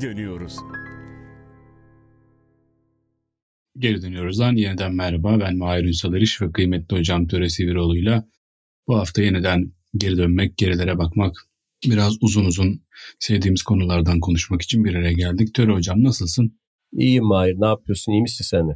geri dönüyoruz. Geri dönüyoruz lan. Yeniden merhaba. Ben Mahir Ünsal Eriş ve kıymetli hocam Töre Siviroğlu'yla bu hafta yeniden geri dönmek, gerilere bakmak, biraz uzun uzun sevdiğimiz konulardan konuşmak için bir araya geldik. Töre hocam nasılsın? İyiyim Mahir. Ne yapıyorsun? İyi misin sen de?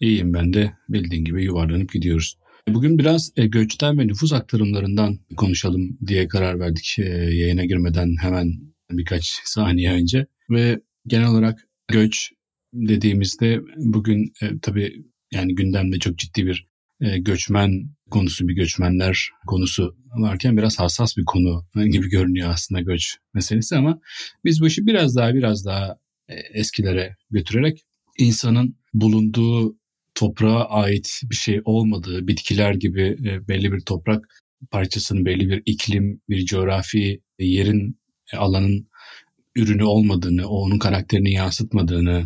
İyiyim ben de. Bildiğin gibi yuvarlanıp gidiyoruz. Bugün biraz e, göçten ve nüfus aktarımlarından konuşalım diye karar verdik e, yayına girmeden hemen birkaç saniye önce. Ve genel olarak göç dediğimizde bugün e, tabii yani gündemde çok ciddi bir e, göçmen konusu, bir göçmenler konusu varken biraz hassas bir konu gibi görünüyor aslında göç meselesi ama biz bu işi biraz daha biraz daha e, eskilere götürerek insanın bulunduğu toprağa ait bir şey olmadığı, bitkiler gibi e, belli bir toprak parçasının, belli bir iklim, bir coğrafi yerin, e, alanın ürünü olmadığını, o onun karakterini yansıtmadığını,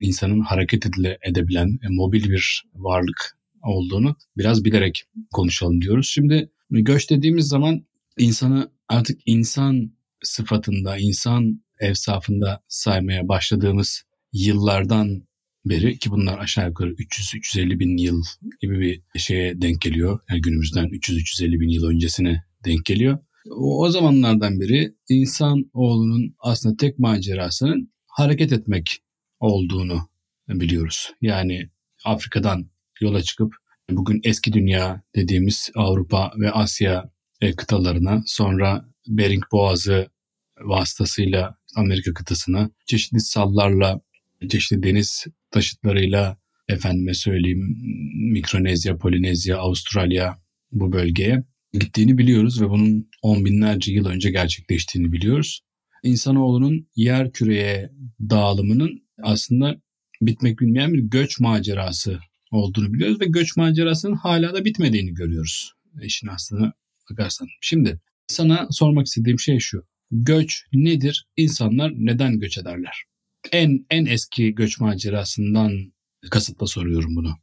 insanın hareket edile, edebilen e, mobil bir varlık olduğunu biraz bilerek konuşalım diyoruz. Şimdi göç dediğimiz zaman insanı artık insan sıfatında, insan evsafında saymaya başladığımız yıllardan beri ki bunlar aşağı yukarı 300-350 bin yıl gibi bir şeye denk geliyor. Yani günümüzden 300-350 bin yıl öncesine denk geliyor. O, o zamanlardan beri insan oğlunun aslında tek macerasının hareket etmek olduğunu biliyoruz. Yani Afrika'dan yola çıkıp bugün eski dünya dediğimiz Avrupa ve Asya e, kıtalarına sonra Bering Boğazı vasıtasıyla Amerika kıtasına çeşitli sallarla çeşitli deniz taşıtlarıyla efendime söyleyeyim Mikronezya, Polinezya, Avustralya bu bölgeye gittiğini biliyoruz ve bunun on binlerce yıl önce gerçekleştiğini biliyoruz. İnsanoğlunun yer küreye dağılımının aslında bitmek bilmeyen bir göç macerası olduğunu biliyoruz ve göç macerasının hala da bitmediğini görüyoruz. İşin aslına bakarsan. Şimdi sana sormak istediğim şey şu. Göç nedir? İnsanlar neden göç ederler? En en eski göç macerasından kasıtla soruyorum bunu.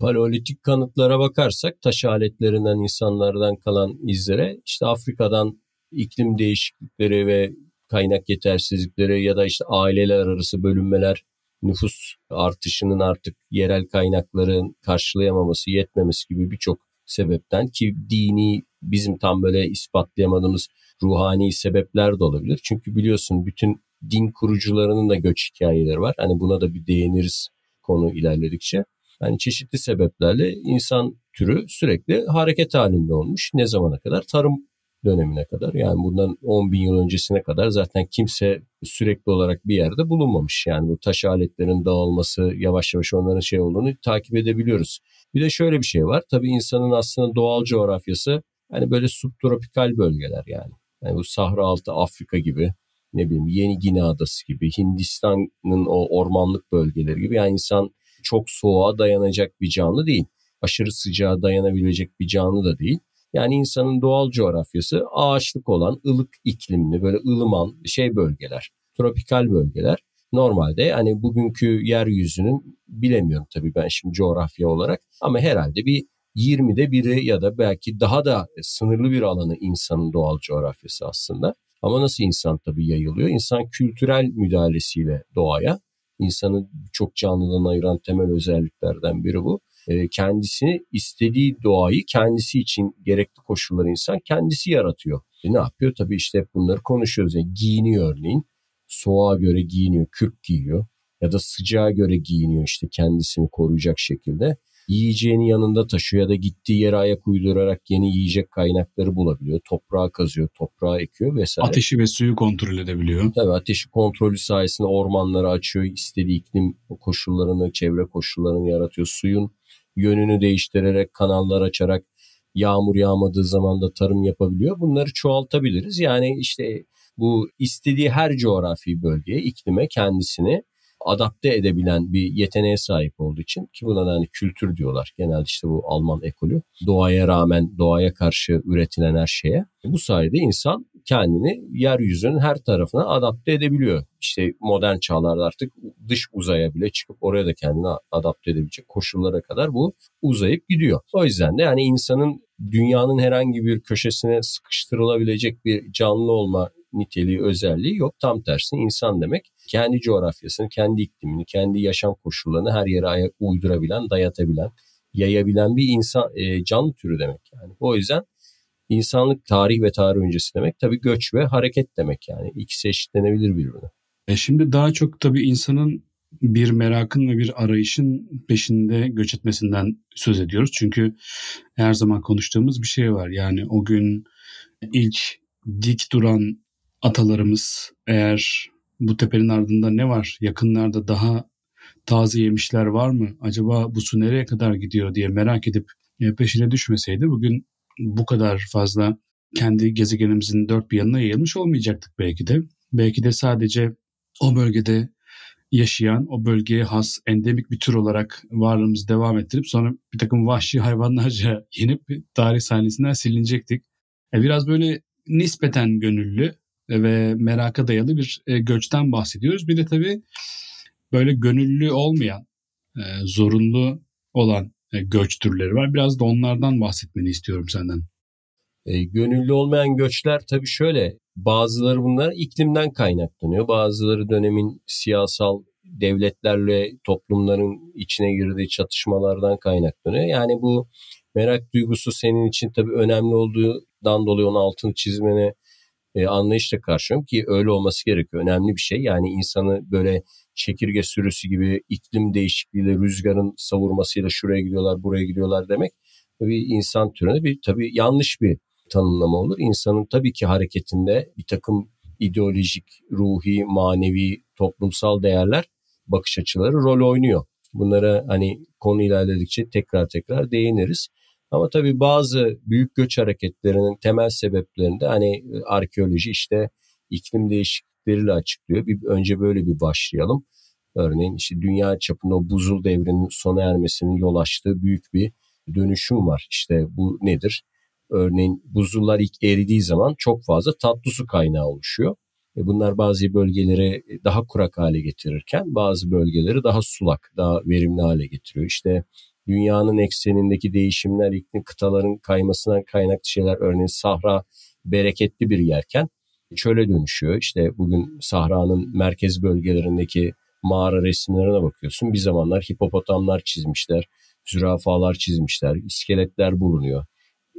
Paleolitik kanıtlara bakarsak taş aletlerinden insanlardan kalan izlere işte Afrika'dan iklim değişiklikleri ve kaynak yetersizlikleri ya da işte aileler arası bölünmeler nüfus artışının artık yerel kaynakların karşılayamaması, yetmemesi gibi birçok sebepten ki dini bizim tam böyle ispatlayamadığımız ruhani sebepler de olabilir. Çünkü biliyorsun bütün din kurucularının da göç hikayeleri var. Hani buna da bir değiniriz konu ilerledikçe. Yani çeşitli sebeplerle insan türü sürekli hareket halinde olmuş. Ne zamana kadar? Tarım dönemine kadar yani bundan 10 bin yıl öncesine kadar zaten kimse sürekli olarak bir yerde bulunmamış. Yani bu taş aletlerin dağılması yavaş yavaş onların şey olduğunu takip edebiliyoruz. Bir de şöyle bir şey var. Tabii insanın aslında doğal coğrafyası hani böyle subtropikal bölgeler yani. Yani bu Sahra altı Afrika gibi ne bileyim Yeni Gine Adası gibi Hindistan'ın o ormanlık bölgeleri gibi yani insan çok soğuğa dayanacak bir canlı değil. Aşırı sıcağa dayanabilecek bir canlı da değil. Yani insanın doğal coğrafyası ağaçlık olan ılık iklimli böyle ılıman şey bölgeler, tropikal bölgeler. Normalde hani bugünkü yeryüzünün bilemiyorum tabii ben şimdi coğrafya olarak ama herhalde bir 20'de biri ya da belki daha da sınırlı bir alanı insanın doğal coğrafyası aslında. Ama nasıl insan tabii yayılıyor? İnsan kültürel müdahalesiyle doğaya, insanı çok canlıdan ayıran temel özelliklerden biri bu. Ee, kendisini istediği doğayı kendisi için gerekli koşulları insan kendisi yaratıyor. E ne yapıyor? Tabii işte hep bunları konuşuyoruz. Yani giyiniyor örneğin. Soğuğa göre giyiniyor, kürk giyiyor. Ya da sıcağa göre giyiniyor işte kendisini koruyacak şekilde yiyeceğini yanında taşıyor ya da gittiği yere ayak uydurarak yeni yiyecek kaynakları bulabiliyor. Toprağa kazıyor, toprağa ekiyor vesaire. Ateşi ve suyu kontrol edebiliyor. Tabii ateşi kontrolü sayesinde ormanları açıyor, istediği iklim koşullarını, çevre koşullarını yaratıyor. Suyun yönünü değiştirerek, kanallar açarak yağmur yağmadığı zaman da tarım yapabiliyor. Bunları çoğaltabiliriz. Yani işte bu istediği her coğrafi bölgeye, iklime kendisini adapte edebilen bir yeteneğe sahip olduğu için ki buna da hani kültür diyorlar. Genelde işte bu Alman ekolü. Doğaya rağmen doğaya karşı üretilen her şeye. Bu sayede insan kendini yeryüzünün her tarafına adapte edebiliyor. İşte modern çağlarda artık dış uzaya bile çıkıp oraya da kendini adapte edebilecek koşullara kadar bu uzayıp gidiyor. O yüzden de yani insanın dünyanın herhangi bir köşesine sıkıştırılabilecek bir canlı olma niteliği, özelliği yok. Tam tersine insan demek kendi coğrafyasını, kendi iklimini, kendi yaşam koşullarını her yere uydurabilen, dayatabilen, yayabilen bir insan e, canlı türü demek yani. O yüzden insanlık tarih ve tarih öncesi demek tabii göç ve hareket demek yani. İkisi eşitlenebilir birbirine. E şimdi daha çok tabii insanın bir merakın ve bir arayışın peşinde göç etmesinden söz ediyoruz. Çünkü her zaman konuştuğumuz bir şey var. Yani o gün ilk dik duran atalarımız eğer bu tepenin ardında ne var? Yakınlarda daha taze yemişler var mı? Acaba bu su nereye kadar gidiyor diye merak edip e, peşine düşmeseydi bugün bu kadar fazla kendi gezegenimizin dört bir yanına yayılmış olmayacaktık belki de. Belki de sadece o bölgede yaşayan, o bölgeye has endemik bir tür olarak varlığımızı devam ettirip sonra bir takım vahşi hayvanlarca yenip tarih sahnesinden silinecektik. E biraz böyle nispeten gönüllü ve meraka dayalı bir e, göçten bahsediyoruz. Bir de tabii böyle gönüllü olmayan, e, zorunlu olan e, göç türleri var. Biraz da onlardan bahsetmeni istiyorum senden. E, gönüllü olmayan göçler tabii şöyle bazıları bunlar iklimden kaynaklanıyor. Bazıları dönemin siyasal devletlerle toplumların içine girdiği çatışmalardan kaynaklanıyor. Yani bu merak duygusu senin için tabii önemli olduğundan dolayı onun altını çizmene e, anlayışla karşılıyorum ki öyle olması gerekiyor. Önemli bir şey. Yani insanı böyle çekirge sürüsü gibi iklim değişikliğiyle rüzgarın savurmasıyla şuraya gidiyorlar buraya gidiyorlar demek bir insan türüne bir tabii yanlış bir tanımlama olur. İnsanın tabii ki hareketinde bir takım ideolojik, ruhi, manevi, toplumsal değerler, bakış açıları rol oynuyor. Bunlara hani konu ilerledikçe tekrar tekrar değiniriz. Ama tabii bazı büyük göç hareketlerinin temel sebeplerinde hani arkeoloji işte iklim değişiklikleriyle açıklıyor. Bir, önce böyle bir başlayalım. Örneğin işte dünya çapında o buzul devrinin sona ermesinin yol açtığı büyük bir dönüşüm var. İşte bu nedir? Örneğin buzullar ilk eridiği zaman çok fazla tatlı su kaynağı oluşuyor. E bunlar bazı bölgeleri daha kurak hale getirirken bazı bölgeleri daha sulak, daha verimli hale getiriyor. İşte dünyanın eksenindeki değişimler, iklim kıtaların kaymasından kaynaklı şeyler örneğin Sahra bereketli bir yerken çöle dönüşüyor. İşte bugün Sahra'nın merkez bölgelerindeki mağara resimlerine bakıyorsun. Bir zamanlar hipopotamlar çizmişler, zürafalar çizmişler, iskeletler bulunuyor.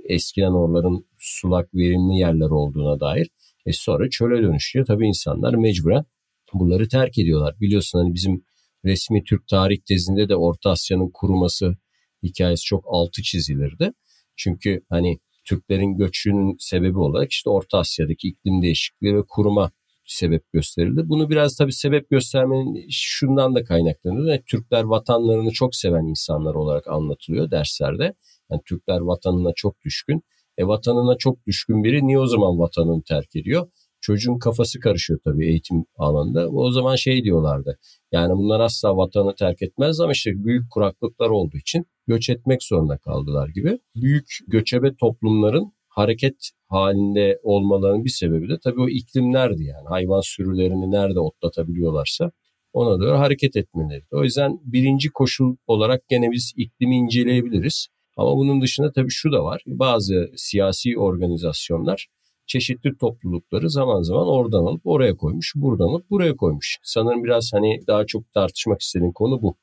Eskiden oraların sulak verimli yerler olduğuna dair. E sonra çöle dönüşüyor. Tabii insanlar mecburen bunları terk ediyorlar. Biliyorsun hani bizim resmi Türk tarih tezinde de Orta Asya'nın kuruması hikayesi çok altı çizilirdi. Çünkü hani Türklerin göçünün sebebi olarak işte Orta Asya'daki iklim değişikliği ve kuruma sebep gösterildi. Bunu biraz tabii sebep göstermenin şundan da kaynaklanıyor. Yani Türkler vatanlarını çok seven insanlar olarak anlatılıyor derslerde. Yani Türkler vatanına çok düşkün. E vatanına çok düşkün biri niye o zaman vatanını terk ediyor? Çocuğun kafası karışıyor tabii eğitim alanında. O zaman şey diyorlardı. Yani bunlar asla vatanı terk etmez ama işte büyük kuraklıklar olduğu için göç etmek zorunda kaldılar gibi. Büyük göçebe toplumların hareket halinde olmalarının bir sebebi de tabii o iklimlerdi yani. Hayvan sürülerini nerede otlatabiliyorlarsa ona doğru hareket etmeleri. O yüzden birinci koşul olarak gene biz iklimi inceleyebiliriz. Ama bunun dışında tabii şu da var. Bazı siyasi organizasyonlar çeşitli toplulukları zaman zaman oradan alıp oraya koymuş, buradan alıp buraya koymuş. Sanırım biraz hani daha çok tartışmak istediğim konu bu.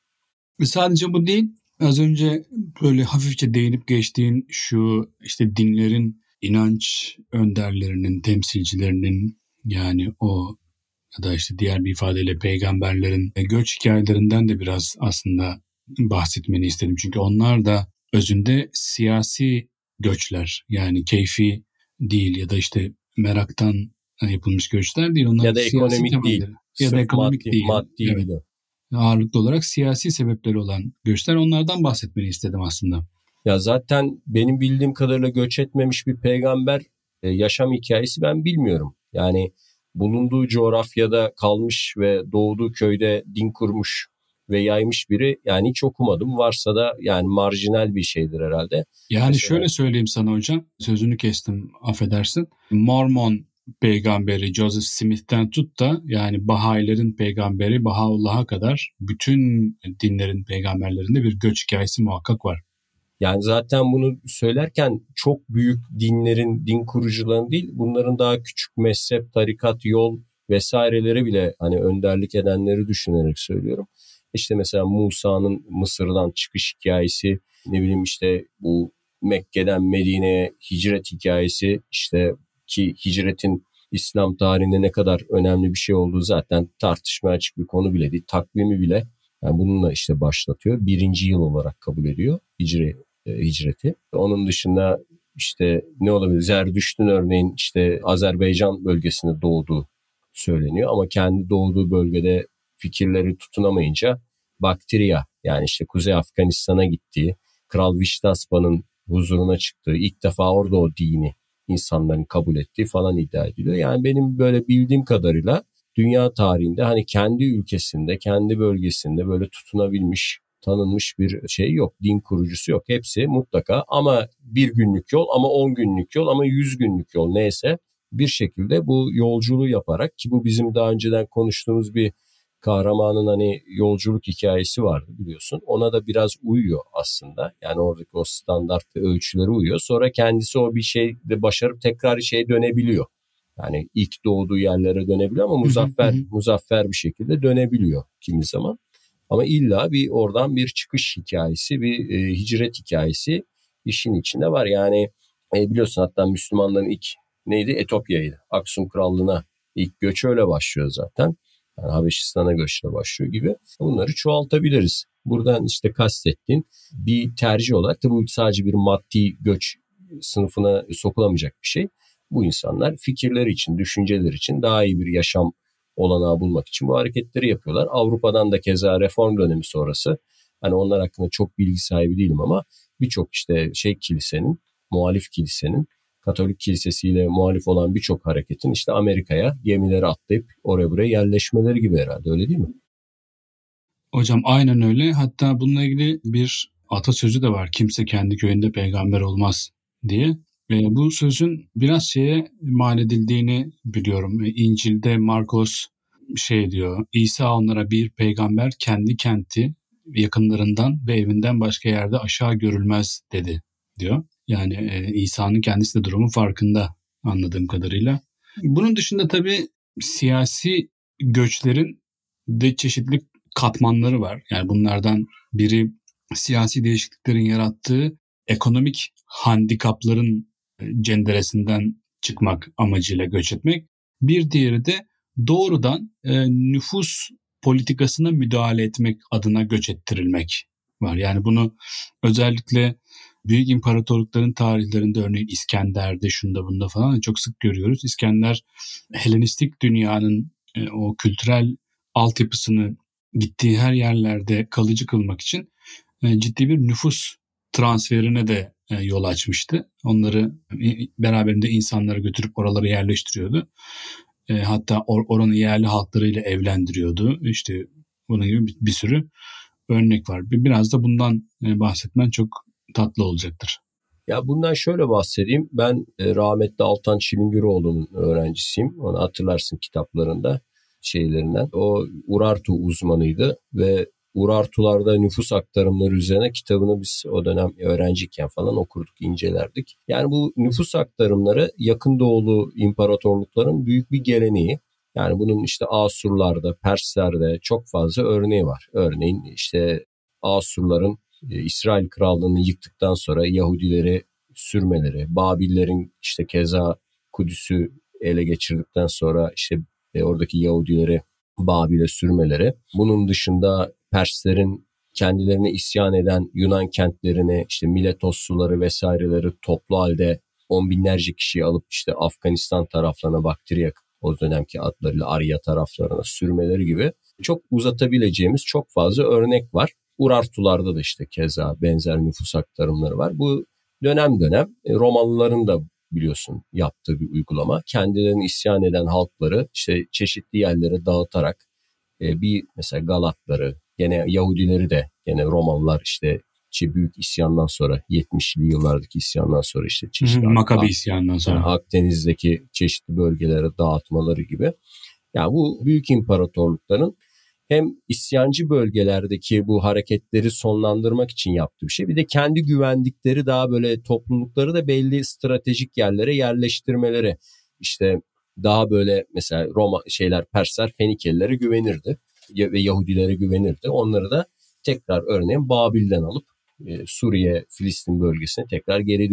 Sadece bu değil. Az önce böyle hafifçe değinip geçtiğin şu işte dinlerin inanç önderlerinin, temsilcilerinin yani o ya da işte diğer bir ifadeyle peygamberlerin göç hikayelerinden de biraz aslında bahsetmeni istedim. Çünkü onlar da özünde siyasi göçler yani keyfi değil ya da işte meraktan yapılmış göçler değil. Onlar ya da ekonomik değil. Ya da ekonomik maddi, değil. Maddi evet. Bile. Ağırlıklı olarak siyasi sebepleri olan göçler onlardan bahsetmeni istedim aslında. Ya zaten benim bildiğim kadarıyla göç etmemiş bir peygamber e, yaşam hikayesi ben bilmiyorum. Yani bulunduğu coğrafyada kalmış ve doğduğu köyde din kurmuş ve yaymış biri yani hiç okumadım. Varsa da yani marjinal bir şeydir herhalde. Yani Mesela... şöyle söyleyeyim sana hocam. Sözünü kestim affedersin. Mormon peygamberi Joseph Smith'ten tut da yani Bahayilerin peygamberi Bahaullah'a kadar bütün dinlerin peygamberlerinde bir göç hikayesi muhakkak var. Yani zaten bunu söylerken çok büyük dinlerin, din kurucuların değil, bunların daha küçük mezhep, tarikat, yol vesaireleri bile hani önderlik edenleri düşünerek söylüyorum. İşte mesela Musa'nın Mısır'dan çıkış hikayesi, ne bileyim işte bu Mekke'den Medine'ye hicret hikayesi, işte ki hicretin İslam tarihinde ne kadar önemli bir şey olduğu zaten tartışmaya açık bir konu bile değil. Takvimi bile yani bununla işte başlatıyor. Birinci yıl olarak kabul ediyor hicri, e, hicreti. Onun dışında işte ne olabilir? Zerdüşt'ün örneğin işte Azerbaycan bölgesinde doğduğu söyleniyor ama kendi doğduğu bölgede fikirleri tutunamayınca Baktriya yani işte Kuzey Afganistan'a gittiği, Kral Viştaspa'nın huzuruna çıktığı, ilk defa orada o dini insanların kabul ettiği falan iddia ediliyor. Yani benim böyle bildiğim kadarıyla dünya tarihinde hani kendi ülkesinde, kendi bölgesinde böyle tutunabilmiş, tanınmış bir şey yok. Din kurucusu yok. Hepsi mutlaka ama bir günlük yol ama on günlük yol ama yüz günlük yol neyse bir şekilde bu yolculuğu yaparak ki bu bizim daha önceden konuştuğumuz bir kahramanın hani yolculuk hikayesi vardı biliyorsun. Ona da biraz uyuyor aslında. Yani oradaki o standart ölçülere uyuyor. Sonra kendisi o bir şeyde başarıp tekrar şeye dönebiliyor. Yani ilk doğduğu yerlere dönebiliyor ama muzaffer muzaffer bir şekilde dönebiliyor kimi zaman. Ama illa bir oradan bir çıkış hikayesi, bir e, hicret hikayesi işin içinde var. Yani e, biliyorsun hatta Müslümanların ilk neydi? Etopya'ydı. Aksum Krallığı'na ilk göç öyle başlıyor zaten. Yani Habeşistan'a göçle başlıyor gibi. Bunları çoğaltabiliriz. Buradan işte kastettiğin bir tercih olarak da bu sadece bir maddi göç sınıfına sokulamayacak bir şey. Bu insanlar fikirleri için, düşünceleri için daha iyi bir yaşam olanağı bulmak için bu hareketleri yapıyorlar. Avrupa'dan da keza reform dönemi sonrası hani onlar hakkında çok bilgi sahibi değilim ama birçok işte şey kilisenin, muhalif kilisenin Katolik kilisesiyle muhalif olan birçok hareketin işte Amerika'ya gemileri atlayıp oraya buraya yerleşmeleri gibi herhalde öyle değil mi? Hocam aynen öyle. Hatta bununla ilgili bir atasözü de var. Kimse kendi köyünde peygamber olmaz diye. Ve bu sözün biraz şeye mal edildiğini biliyorum. İncil'de Markos şey diyor. İsa onlara bir peygamber kendi kenti yakınlarından ve evinden başka yerde aşağı görülmez dedi diyor. Yani e, İsa'nın kendisi de durumun farkında anladığım kadarıyla. Bunun dışında tabii siyasi göçlerin de çeşitli katmanları var. Yani bunlardan biri siyasi değişikliklerin yarattığı ekonomik handikapların e, cenderesinden çıkmak amacıyla göç etmek. Bir diğeri de doğrudan e, nüfus politikasına müdahale etmek adına göç ettirilmek var. Yani bunu özellikle büyük imparatorlukların tarihlerinde örneğin İskender'de şunda bunda falan çok sık görüyoruz. İskender Helenistik dünyanın e, o kültürel altyapısını gittiği her yerlerde kalıcı kılmak için e, ciddi bir nüfus transferine de e, yol açmıştı. Onları beraberinde insanları götürüp oralara yerleştiriyordu. Hatta oranın yerli halklarıyla evlendiriyordu. İşte bunun gibi bir sürü örnek var. Biraz da bundan bahsetmen çok tatlı olacaktır. Ya bundan şöyle bahsedeyim. Ben e, rahmetli Altan Çilingiroğlu'nun öğrencisiyim. Onu hatırlarsın kitaplarında şeylerinden. O Urartu uzmanıydı ve Urartularda nüfus aktarımları üzerine kitabını biz o dönem öğrenciyken falan okurduk, incelerdik. Yani bu nüfus aktarımları yakın doğulu imparatorlukların büyük bir geleneği. Yani bunun işte Asurlarda, Perslerde çok fazla örneği var. Örneğin işte Asurların e, İsrail krallığını yıktıktan sonra Yahudileri sürmeleri, Babillerin işte keza Kudüs'ü ele geçirdikten sonra işte e, oradaki Yahudileri Babil'e sürmeleri. Bunun dışında Perslerin kendilerine isyan eden Yunan kentlerine işte Miletos suları vesaireleri toplu halde on binlerce kişiyi alıp işte Afganistan taraflarına Baktriyak o dönemki adlarıyla Arya taraflarına sürmeleri gibi çok uzatabileceğimiz çok fazla örnek var. Urartularda da işte keza benzer nüfus aktarımları var. Bu dönem dönem e, Romalıların da biliyorsun yaptığı bir uygulama. Kendilerini isyan eden halkları işte çeşitli yerlere dağıtarak e, bir mesela Galatları, gene Yahudileri de gene Romalılar işte işte büyük isyandan sonra 70'li yıllardaki isyandan sonra işte çeşitli Makabi isyandan sonra yani Akdeniz'deki çeşitli bölgelere dağıtmaları gibi. Yani bu büyük imparatorlukların hem isyancı bölgelerdeki bu hareketleri sonlandırmak için yaptığı bir şey. Bir de kendi güvendikleri daha böyle toplulukları da belli stratejik yerlere yerleştirmeleri. İşte daha böyle mesela Roma şeyler Persler Fenikelilere güvenirdi ve Yahudilere güvenirdi. Onları da tekrar örneğin Babil'den alıp e, Suriye, Filistin bölgesine tekrar geri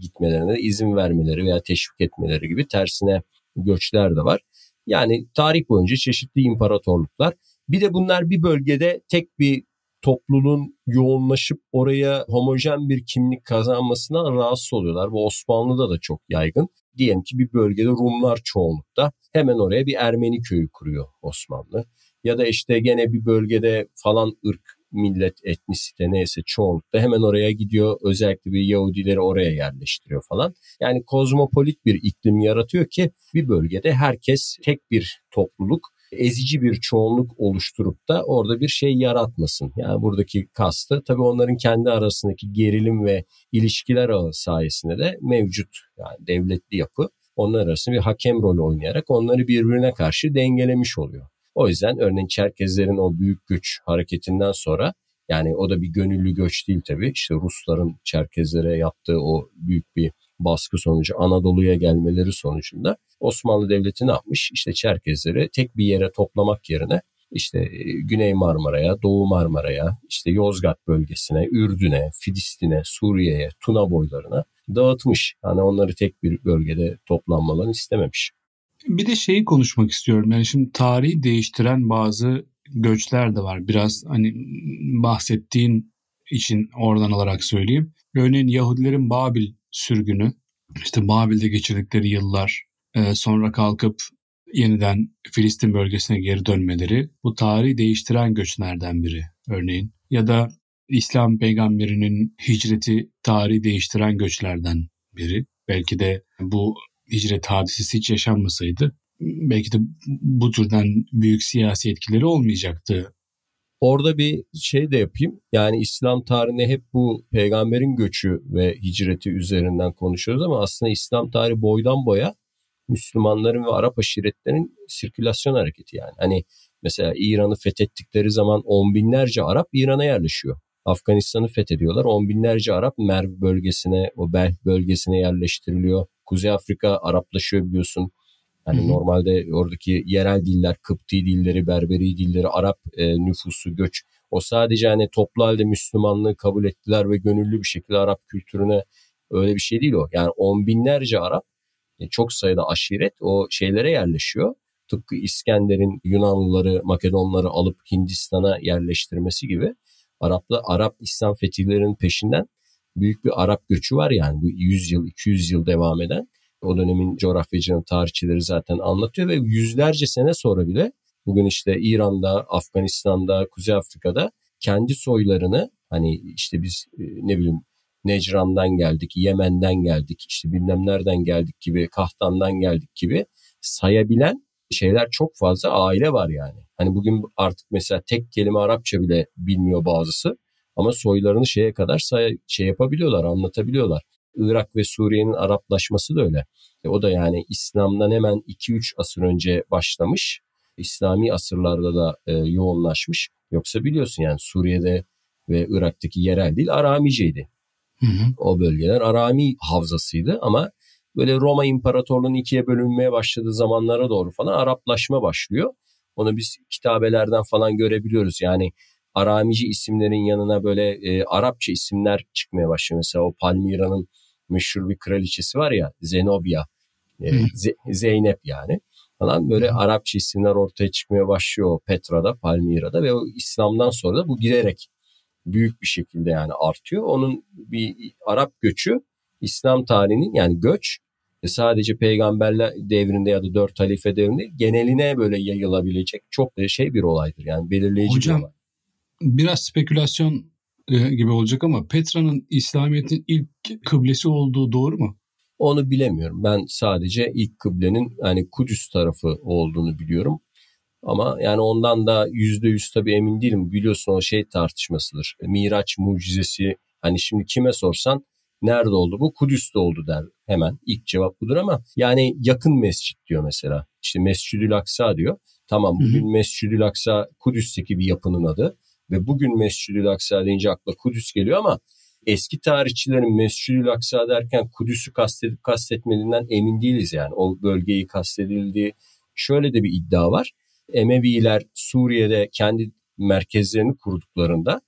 gitmelerine izin vermeleri veya teşvik etmeleri gibi tersine göçler de var. Yani tarih boyunca çeşitli imparatorluklar. Bir de bunlar bir bölgede tek bir topluluğun yoğunlaşıp oraya homojen bir kimlik kazanmasına rahatsız oluyorlar. Bu Osmanlı'da da çok yaygın. Diyelim ki bir bölgede Rumlar çoğunlukta. Hemen oraya bir Ermeni köyü kuruyor Osmanlı. Ya da işte gene bir bölgede falan ırk, millet, etnisite neyse çoğunlukta hemen oraya gidiyor. Özellikle bir Yahudileri oraya yerleştiriyor falan. Yani kozmopolit bir iklim yaratıyor ki bir bölgede herkes tek bir topluluk ezici bir çoğunluk oluşturup da orada bir şey yaratmasın. Yani buradaki kastı tabii onların kendi arasındaki gerilim ve ilişkiler sayesinde de mevcut yani devletli yapı onlar arasında bir hakem rolü oynayarak onları birbirine karşı dengelemiş oluyor. O yüzden örneğin Çerkezlerin o büyük güç hareketinden sonra yani o da bir gönüllü göç değil tabii. İşte Rusların Çerkezlere yaptığı o büyük bir baskı sonucu Anadolu'ya gelmeleri sonucunda Osmanlı Devleti ne yapmış? İşte Çerkezleri tek bir yere toplamak yerine işte e, Güney Marmara'ya, Doğu Marmara'ya, işte Yozgat bölgesine, Ürdün'e, Filistin'e, Suriye'ye, Tuna boylarına dağıtmış. Hani onları tek bir bölgede toplanmalarını istememiş. Bir de şeyi konuşmak istiyorum. Yani şimdi tarihi değiştiren bazı göçler de var. Biraz hani bahsettiğin için oradan alarak söyleyeyim. Örneğin Yahudilerin Babil sürgünü, işte Babil'de geçirdikleri yıllar, e, sonra kalkıp yeniden Filistin bölgesine geri dönmeleri bu tarihi değiştiren göçlerden biri örneğin. Ya da İslam peygamberinin hicreti tarihi değiştiren göçlerden biri. Belki de bu hicret hadisesi hiç yaşanmasaydı belki de bu türden büyük siyasi etkileri olmayacaktı. Orada bir şey de yapayım. Yani İslam tarihinde hep bu peygamberin göçü ve hicreti üzerinden konuşuyoruz ama aslında İslam tarihi boydan boya Müslümanların ve Arap aşiretlerin sirkülasyon hareketi yani. Hani mesela İran'ı fethettikleri zaman on binlerce Arap İran'a yerleşiyor. Afganistan'ı fethediyorlar. On binlerce Arap Merv bölgesine, o Belh bölgesine yerleştiriliyor. Kuzey Afrika Araplaşıyor biliyorsun. Hani Hı-hı. normalde oradaki yerel diller, Kıpti dilleri, Berberi dilleri, Arap e, nüfusu, göç. O sadece hani toplu halde Müslümanlığı kabul ettiler ve gönüllü bir şekilde Arap kültürüne öyle bir şey değil o. Yani on binlerce Arap, e, çok sayıda aşiret o şeylere yerleşiyor. Tıpkı İskender'in Yunanlıları, Makedonları alıp Hindistan'a yerleştirmesi gibi Arapla Arap İslam fetihlerinin peşinden büyük bir Arap göçü var yani bu 100 yıl 200 yıl devam eden. O dönemin coğrafyacının tarihçileri zaten anlatıyor ve yüzlerce sene sonra bile bugün işte İran'da, Afganistan'da, Kuzey Afrika'da kendi soylarını hani işte biz e, ne bileyim Necran'dan geldik, Yemen'den geldik, işte bilmem nereden geldik gibi, Kahtan'dan geldik gibi sayabilen şeyler çok fazla aile var yani. Hani bugün artık mesela tek kelime Arapça bile bilmiyor bazısı ama soylarını şeye kadar say şey yapabiliyorlar, anlatabiliyorlar. Irak ve Suriye'nin Araplaşması da öyle. E o da yani İslam'dan hemen 2-3 asır önce başlamış. İslami asırlarda da e, yoğunlaşmış. Yoksa biliyorsun yani Suriye'de ve Irak'taki yerel dil Aramiceydi. Hı hı. O bölgeler Arami havzasıydı ama böyle Roma İmparatorluğu'nun ikiye bölünmeye başladığı zamanlara doğru falan Araplaşma başlıyor. Onu biz kitabelerden falan görebiliyoruz. Yani Aramici isimlerin yanına böyle e, Arapça isimler çıkmaya başlıyor. Mesela o Palmira'nın meşhur bir kraliçesi var ya Zenobia. E, Z- Zeynep yani falan böyle Arapça isimler ortaya çıkmaya başlıyor Petra'da, Palmira'da ve o İslam'dan sonra da bu giderek büyük bir şekilde yani artıyor. Onun bir Arap göçü İslam tarihinin yani göç e, sadece peygamberler devrinde ya da dört halife devrinde geneline böyle yayılabilecek çok şey bir olaydır. Yani belirleyici Hocam, bir olay. Biraz spekülasyon gibi olacak ama Petra'nın İslamiyet'in ilk kıblesi olduğu doğru mu? Onu bilemiyorum. Ben sadece ilk kıblenin yani Kudüs tarafı olduğunu biliyorum. Ama yani ondan da yüzde yüz tabii emin değilim. Biliyorsun o şey tartışmasıdır. Miraç mucizesi hani şimdi kime sorsan nerede oldu bu? Kudüs'te oldu der hemen. İlk cevap budur ama yani yakın mescit diyor mesela. İşte Mescid-ül Aksa diyor. Tamam bugün Mescid-ül Aksa Kudüs'teki bir yapının adı ve bugün Mescid-ül Aksa deyince akla Kudüs geliyor ama eski tarihçilerin Mescid-ül Aksa derken Kudüs'ü kastedip kastetmediğinden emin değiliz yani. O bölgeyi kastedildiği şöyle de bir iddia var. Emeviler Suriye'de kendi merkezlerini kurduklarında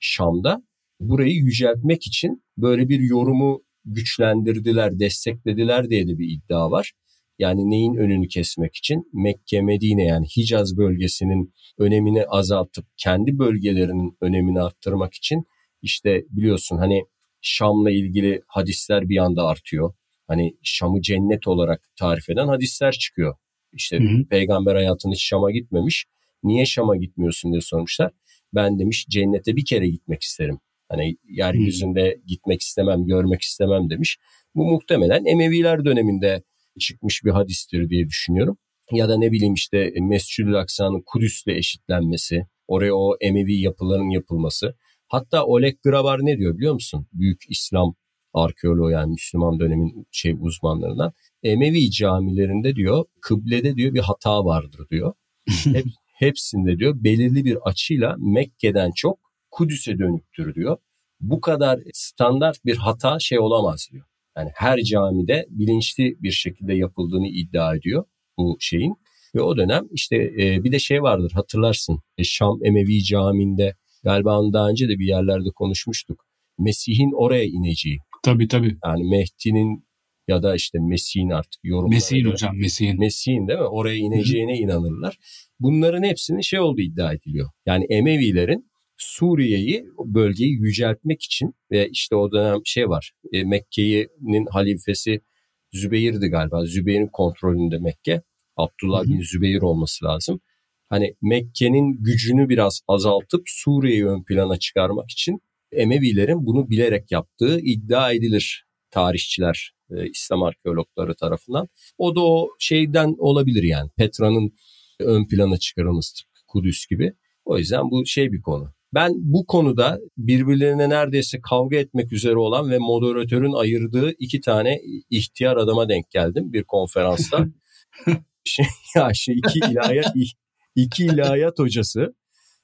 Şam'da burayı yüceltmek için böyle bir yorumu güçlendirdiler, desteklediler diye de bir iddia var. Yani neyin önünü kesmek için Mekke, Medine yani Hicaz bölgesinin önemini azaltıp kendi bölgelerinin önemini arttırmak için işte biliyorsun hani Şam'la ilgili hadisler bir anda artıyor. Hani Şam'ı cennet olarak tarif eden hadisler çıkıyor. İşte hı hı. peygamber hayatını hiç Şam'a gitmemiş. Niye Şam'a gitmiyorsun diye sormuşlar. Ben demiş cennete bir kere gitmek isterim. Hani yeryüzünde hmm. gitmek istemem, görmek istemem demiş. Bu muhtemelen Emeviler döneminde çıkmış bir hadistir diye düşünüyorum. Ya da ne bileyim işte Mescid-ül Aksa'nın Kudüs'le eşitlenmesi, oraya o Emevi yapıların yapılması. Hatta Oleg Grabar ne diyor biliyor musun? Büyük İslam arkeoloğu yani Müslüman dönemin şey uzmanlarından. Emevi camilerinde diyor kıblede diyor bir hata vardır diyor. Hep, hepsinde diyor belirli bir açıyla Mekke'den çok Kudüs'e dönüktür diyor. Bu kadar standart bir hata şey olamaz diyor. Yani her camide bilinçli bir şekilde yapıldığını iddia ediyor bu şeyin. Ve o dönem işte e, bir de şey vardır hatırlarsın. E, Şam Emevi Camii'nde galiba onu daha önce de bir yerlerde konuşmuştuk. Mesih'in oraya ineceği. Tabii tabii. Yani Mehdi'nin ya da işte Mesih'in artık yorumları. Mesih'in hocam Mesih'in. Mesih'in değil mi? Oraya ineceğine Hı-hı. inanırlar. Bunların hepsinin şey olduğu iddia ediliyor. Yani Emevilerin Suriye'yi bölgeyi yüceltmek için ve işte o dönem şey var e, Mekke'nin halifesi Zübeyir'di galiba. Zübeyir'in kontrolünde Mekke. Abdullah bin Zübeyir olması lazım. Hani Mekke'nin gücünü biraz azaltıp Suriye'yi ön plana çıkarmak için Emevilerin bunu bilerek yaptığı iddia edilir tarihçiler, e, İslam arkeologları tarafından. O da o şeyden olabilir yani. Petra'nın ön plana çıkarılması Kudüs gibi. O yüzden bu şey bir konu. Ben bu konuda birbirlerine neredeyse kavga etmek üzere olan ve moderatörün ayırdığı iki tane ihtiyar adama denk geldim bir konferansta. şey, ya şey iki ilahiyat iki ilahiyat hocası.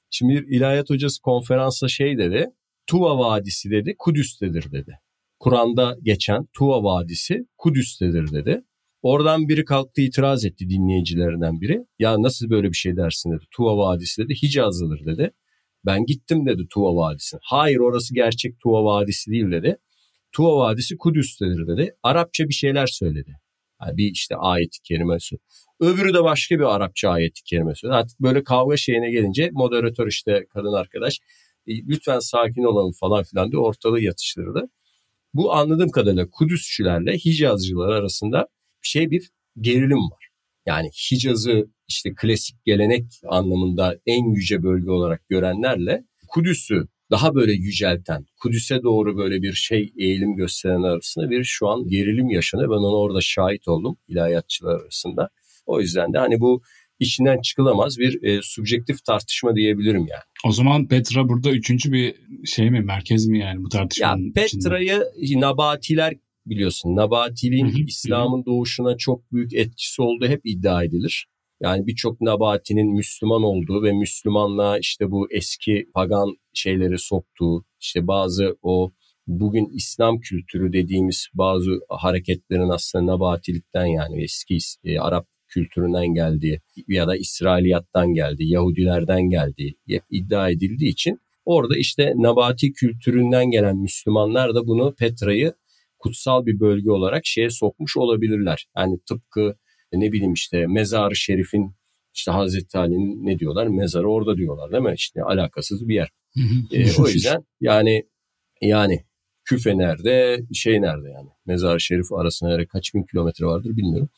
Şimdi bir ilahiyat hocası konferansta şey dedi. Tuva Vadisi dedi, Kudüs'tedir dedi. Kur'an'da geçen Tuva Vadisi Kudüs'tedir dedi. Oradan biri kalktı itiraz etti dinleyicilerinden biri. Ya nasıl böyle bir şey dersin dedi. Tuva Vadisi dedi, Hicaz'lıdır dedi. Ben gittim dedi Tuva Vadisi'ne. Hayır orası gerçek Tuva Vadisi değil dedi. Tuva Vadisi Kudüs'tedir dedi. Arapça bir şeyler söyledi. Yani bir işte ayet-i kerime. Öbürü de başka bir Arapça ayet-i kerime söyledi. Artık böyle kavga şeyine gelince moderatör işte kadın arkadaş e, lütfen sakin olalım falan filan diye ortalığı yatıştırdı. Bu anladığım kadarıyla Kudüsçülerle Hicazcılar arasında şey bir gerilim var. Yani Hicaz'ı işte klasik gelenek anlamında en yüce bölge olarak görenlerle Kudüs'ü daha böyle yücelten, Kudüs'e doğru böyle bir şey eğilim gösteren arasında bir şu an gerilim yaşanıyor. Ben ona orada şahit oldum ilahiyatçılar arasında. O yüzden de hani bu içinden çıkılamaz bir e, subjektif tartışma diyebilirim yani. O zaman Petra burada üçüncü bir şey mi, merkez mi yani bu tartışmanın Ya Petra'yı Nabatiler biliyorsun. Nabatiliğin İslam'ın doğuşuna çok büyük etkisi olduğu hep iddia edilir. Yani birçok Nabati'nin Müslüman olduğu ve Müslümanlığa işte bu eski pagan şeyleri soktuğu, işte bazı o bugün İslam kültürü dediğimiz bazı hareketlerin aslında Nabatilikten yani eski e, Arap kültüründen geldiği ya da İsrailiyattan geldiği, Yahudilerden geldiği hep iddia edildiği için orada işte Nabati kültüründen gelen Müslümanlar da bunu Petra'yı kutsal bir bölge olarak şeye sokmuş olabilirler. Yani tıpkı ne bileyim işte mezarı şerifin işte Hazreti Ali'nin ne diyorlar? Mezarı orada diyorlar değil mi? İşte alakasız bir yer. e, o yüzden yani yani küfe nerede, şey nerede yani? Mezar-ı Şerif arasında kaç bin kilometre vardır bilmiyorum.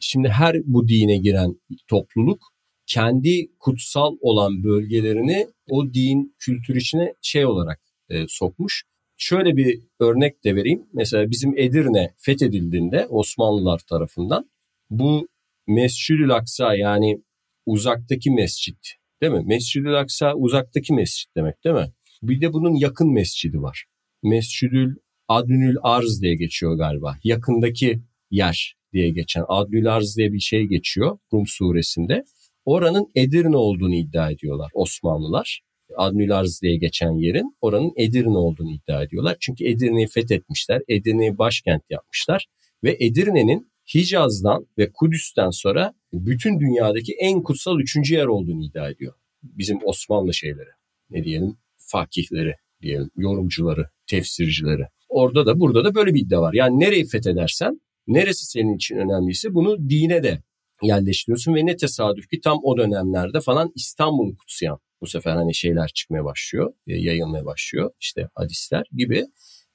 Şimdi her bu dine giren topluluk kendi kutsal olan bölgelerini o din kültür içine şey olarak e, sokmuş. Şöyle bir örnek de vereyim. Mesela bizim Edirne fethedildiğinde Osmanlılar tarafından bu Mescid-ül Aksa yani uzaktaki mescit değil mi? Mescid-ül Aksa uzaktaki mescit demek değil mi? Bir de bunun yakın mescidi var. Mescidül Adnül Arz diye geçiyor galiba. Yakındaki yer diye geçen Adnül Arz diye bir şey geçiyor Rum suresinde. oranın Edirne olduğunu iddia ediyorlar Osmanlılar. Adnülarz diye geçen yerin oranın Edirne olduğunu iddia ediyorlar. Çünkü Edirne'yi fethetmişler. Edirne'yi başkent yapmışlar. Ve Edirne'nin Hicaz'dan ve Kudüs'ten sonra bütün dünyadaki en kutsal üçüncü yer olduğunu iddia ediyor. Bizim Osmanlı şeyleri ne diyelim fakihleri diyelim yorumcuları, tefsircileri. Orada da burada da böyle bir iddia var. Yani nereyi fethedersen neresi senin için önemliyse bunu dine de yerleştiriyorsun ve ne tesadüf ki tam o dönemlerde falan İstanbul'u kutsayan bu sefer hani şeyler çıkmaya başlıyor, e, yayılmaya başlıyor işte hadisler gibi.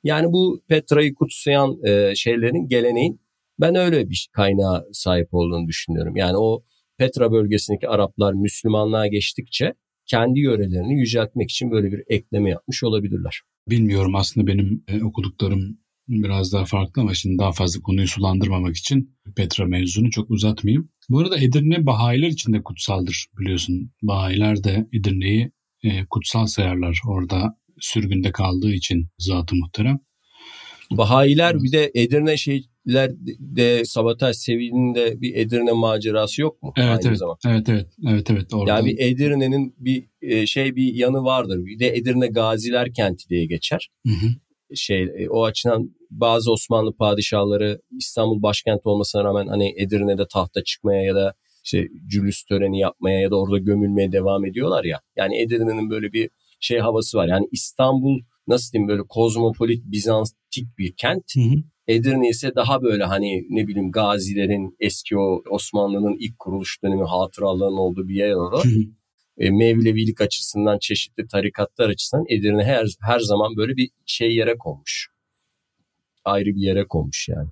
Yani bu Petra'yı kutsayan e, şeylerin geleneğin ben öyle bir kaynağa sahip olduğunu düşünüyorum. Yani o Petra bölgesindeki Araplar Müslümanlığa geçtikçe kendi yörelerini yüceltmek için böyle bir ekleme yapmış olabilirler. Bilmiyorum aslında benim e, okuduklarım biraz daha farklı ama şimdi daha fazla konuyu sulandırmamak için Petra mevzunu çok uzatmayayım. Bu arada Edirne Bahayiler için de kutsaldır biliyorsun. Bahayiler de Edirne'yi e, kutsal sayarlar orada sürgünde kaldığı için zatı muhterem. Bahayiler bir de Edirne şeylerde Sabataj Sevil'inde bir Edirne macerası yok mu? Evet Aynı evet, zaman. evet evet evet evet orada. Yani bir Edirne'nin bir e, şey bir yanı vardır. Bir de Edirne Gaziler kenti diye geçer. Hı hı. Şey e, o açıdan bazı Osmanlı padişahları İstanbul başkent olmasına rağmen hani Edirne'de tahta çıkmaya ya da işte cülüs töreni yapmaya ya da orada gömülmeye devam ediyorlar ya. Yani Edirne'nin böyle bir şey havası var. Yani İstanbul nasıl diyeyim böyle kozmopolit Bizantik bir kent. Hı hı. Edirne ise daha böyle hani ne bileyim gazilerin eski o Osmanlı'nın ilk kuruluş dönemi hatıralarının olduğu bir yer orada. E, Mevlevilik açısından çeşitli tarikatlar açısından Edirne her, her zaman böyle bir şey yere konmuş. Ayrı bir yere konmuş yani.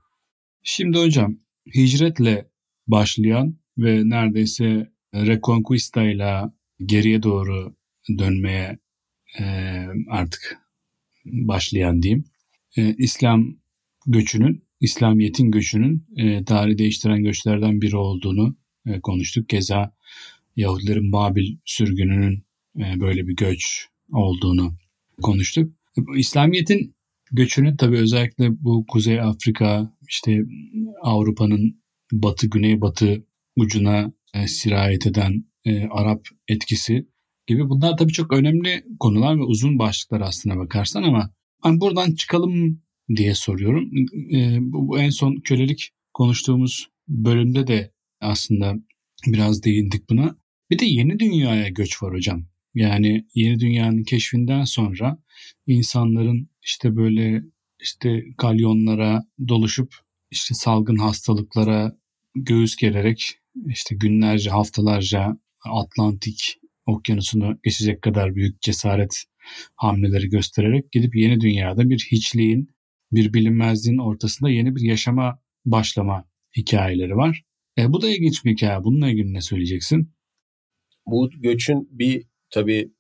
Şimdi hocam hicretle başlayan ve neredeyse Reconquista ile geriye doğru dönmeye e, artık başlayan diyeyim. E, İslam göçünün, İslamiyet'in göçünün e, tarihi değiştiren göçlerden biri olduğunu e, konuştuk. Keza Yahudilerin Babil sürgününün e, böyle bir göç olduğunu konuştuk. İslamiyet'in göçünü tabii özellikle bu Kuzey Afrika, işte Avrupa'nın batı, güney batı ucuna e, sirayet eden e, Arap etkisi gibi bunlar tabii çok önemli konular ve uzun başlıklar aslına bakarsan ama hani buradan çıkalım diye soruyorum. E, bu, bu en son kölelik konuştuğumuz bölümde de aslında biraz değindik buna. Bir de yeni dünyaya göç var hocam. Yani yeni dünyanın keşfinden sonra insanların işte böyle işte kalyonlara doluşup işte salgın hastalıklara göğüs gererek işte günlerce haftalarca Atlantik okyanusunu geçecek kadar büyük cesaret hamleleri göstererek gidip yeni dünyada bir hiçliğin, bir bilinmezliğin ortasında yeni bir yaşama başlama hikayeleri var. E, bu da ilginç bir hikaye. Bununla ilgili ne söyleyeceksin? Bu göçün bir tabii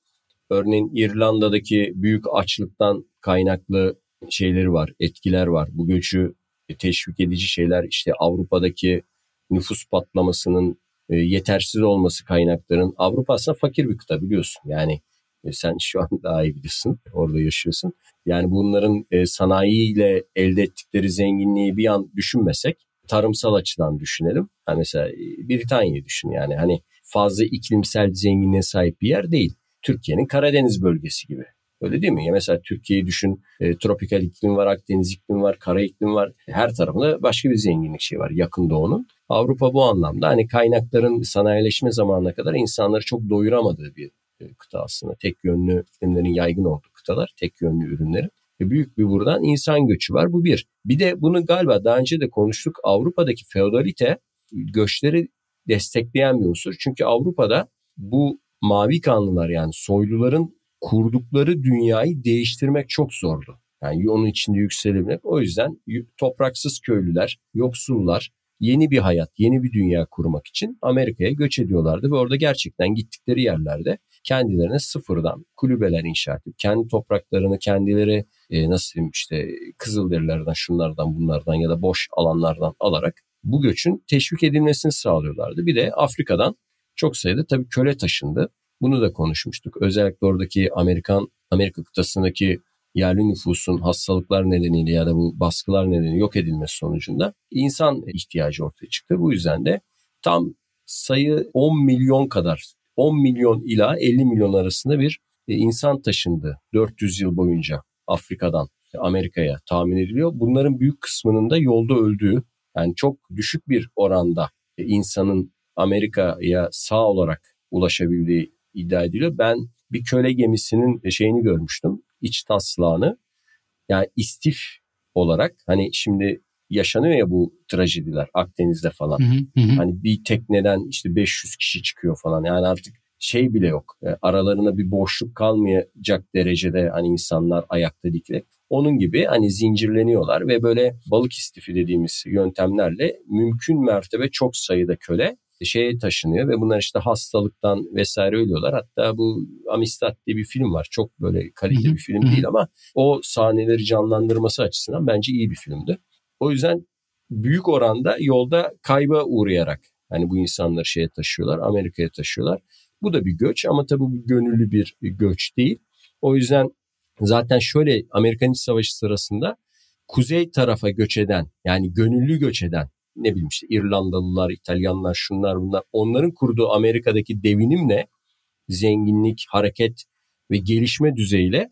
örneğin İrlanda'daki büyük açlıktan kaynaklı şeyleri var, etkiler var. Bu göçü teşvik edici şeyler işte Avrupa'daki nüfus patlamasının e, yetersiz olması kaynakların Avrupa aslında fakir bir kıta biliyorsun. Yani e, sen şu an daha iyi bilirsin. Orada yaşıyorsun. Yani bunların e, sanayiyle elde ettikleri zenginliği bir an düşünmesek tarımsal açıdan düşünelim. Hani mesela Britanya'yı düşün yani hani fazla iklimsel zenginliğe sahip bir yer değil. Türkiye'nin Karadeniz bölgesi gibi. Öyle değil mi? Ya mesela Türkiye'yi düşün. E, tropikal iklim var, Akdeniz iklim var, kara iklim var. Her tarafında başka bir zenginlik şey var yakın doğunun. Avrupa bu anlamda hani kaynakların sanayileşme zamanına kadar insanları çok doyuramadığı bir e, kıta aslında. Tek yönlü iklimlerin yaygın olduğu kıtalar, tek yönlü ürünlerin. E, büyük bir buradan insan göçü var. Bu bir. Bir de bunu galiba daha önce de konuştuk. Avrupa'daki feodalite göçleri destekleyen bir unsur. Çünkü Avrupa'da bu mavi kanlılar yani soyluların kurdukları dünyayı değiştirmek çok zordu. Yani onun içinde yükselebilmek. O yüzden topraksız köylüler, yoksullar yeni bir hayat, yeni bir dünya kurmak için Amerika'ya göç ediyorlardı ve orada gerçekten gittikleri yerlerde kendilerine sıfırdan kulübeler inşa edip kendi topraklarını kendileri e, nasıl diyeyim işte Kızılderililerden şunlardan bunlardan ya da boş alanlardan alarak bu göçün teşvik edilmesini sağlıyorlardı. Bir de Afrika'dan çok sayıda tabii köle taşındı. Bunu da konuşmuştuk. Özellikle oradaki Amerikan Amerika kıtasındaki yerli nüfusun hastalıklar nedeniyle ya da bu baskılar nedeniyle yok edilmesi sonucunda insan ihtiyacı ortaya çıktı. Bu yüzden de tam sayı 10 milyon kadar 10 milyon ila 50 milyon arasında bir e, insan taşındı 400 yıl boyunca Afrika'dan Amerika'ya tahmin ediliyor. Bunların büyük kısmının da yolda öldüğü yani çok düşük bir oranda e, insanın Amerika'ya sağ olarak ulaşabildiği iddia ediliyor. Ben bir köle gemisinin şeyini görmüştüm. iç taslağını. Yani istif olarak hani şimdi yaşanıyor ya bu trajediler Akdeniz'de falan. Hı hı hı. Hani bir tekneden işte 500 kişi çıkıyor falan. Yani artık şey bile yok. E, aralarına bir boşluk kalmayacak derecede hani insanlar ayakta dikilip onun gibi hani zincirleniyorlar ve böyle balık istifi dediğimiz yöntemlerle mümkün mertebe çok sayıda köle şeye taşınıyor ve bunlar işte hastalıktan vesaire ölüyorlar. Hatta bu Amistad diye bir film var. Çok böyle kaliteli bir film değil ama o sahneleri canlandırması açısından bence iyi bir filmdi. O yüzden büyük oranda yolda kayba uğrayarak hani bu insanları şeye taşıyorlar, Amerika'ya taşıyorlar. Bu da bir göç ama tabii bu gönüllü bir göç değil. O yüzden zaten şöyle Amerikan İç Savaşı sırasında kuzey tarafa göç eden yani gönüllü göç eden ne bileyim işte İrlandalılar, İtalyanlar, şunlar bunlar onların kurduğu Amerika'daki devinimle zenginlik, hareket ve gelişme düzeyiyle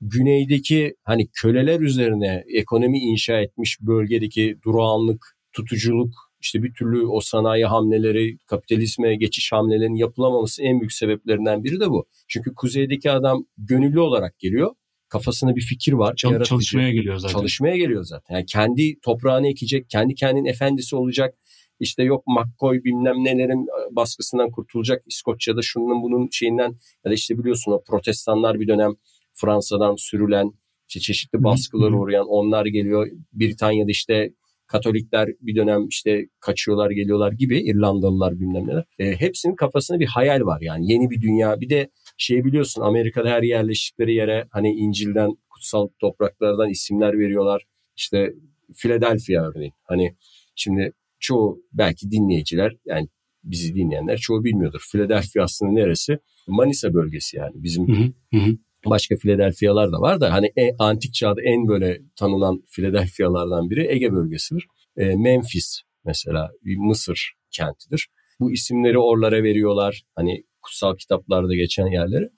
güneydeki hani köleler üzerine ekonomi inşa etmiş bölgedeki durağanlık, tutuculuk, işte bir türlü o sanayi hamleleri, kapitalizme geçiş hamlelerinin yapılamaması en büyük sebeplerinden biri de bu. Çünkü kuzeydeki adam gönüllü olarak geliyor. Kafasında bir fikir var. Çal- yaratıcı. çalışmaya geliyor zaten. Çalışmaya geliyor zaten. Yani kendi toprağını ekecek, kendi kendinin efendisi olacak. İşte yok McCoy bilmem nelerin baskısından kurtulacak. İskoçya'da şunun bunun şeyinden ya da işte biliyorsun o protestanlar bir dönem Fransa'dan sürülen işte çeşitli baskılara uğrayan onlar geliyor. Britanya'da işte Katolikler bir dönem işte kaçıyorlar geliyorlar gibi İrlandalılar bilmem neler. E, hepsinin kafasında bir hayal var yani yeni bir dünya. Bir de şey biliyorsun Amerika'da her yerleştikleri yere hani İncil'den kutsal topraklardan isimler veriyorlar. İşte Philadelphia örneğin. Hani şimdi çoğu belki dinleyiciler yani bizi dinleyenler çoğu bilmiyordur. Philadelphia aslında neresi? Manisa bölgesi yani bizim hı hı. Başka Philadelphia'lar da var da hani en, antik çağda en böyle tanınan Philadelphia'lardan biri Ege bölgesidir. E, Memphis mesela Mısır kentidir. Bu isimleri oralara veriyorlar. Hani kutsal kitaplarda geçen yerleri.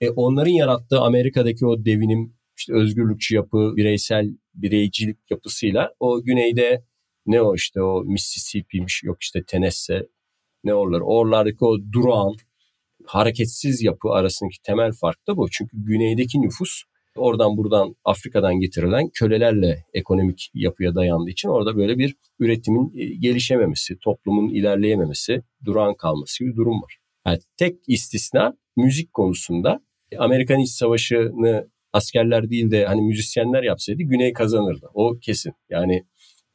E, onların yarattığı Amerika'daki o devinim, işte özgürlükçü yapı, bireysel bireycilik yapısıyla o güneyde ne o işte o Mississippi'miş yok işte Tennessee ne oralar. Oralardaki o durağan hareketsiz yapı arasındaki temel fark da bu. Çünkü güneydeki nüfus oradan buradan Afrika'dan getirilen kölelerle ekonomik yapıya dayandığı için orada böyle bir üretimin e, gelişememesi, toplumun ilerleyememesi, duran kalması gibi bir durum var. Yani tek istisna müzik konusunda Amerikan İç Savaşı'nı askerler değil de hani müzisyenler yapsaydı Güney kazanırdı. O kesin. Yani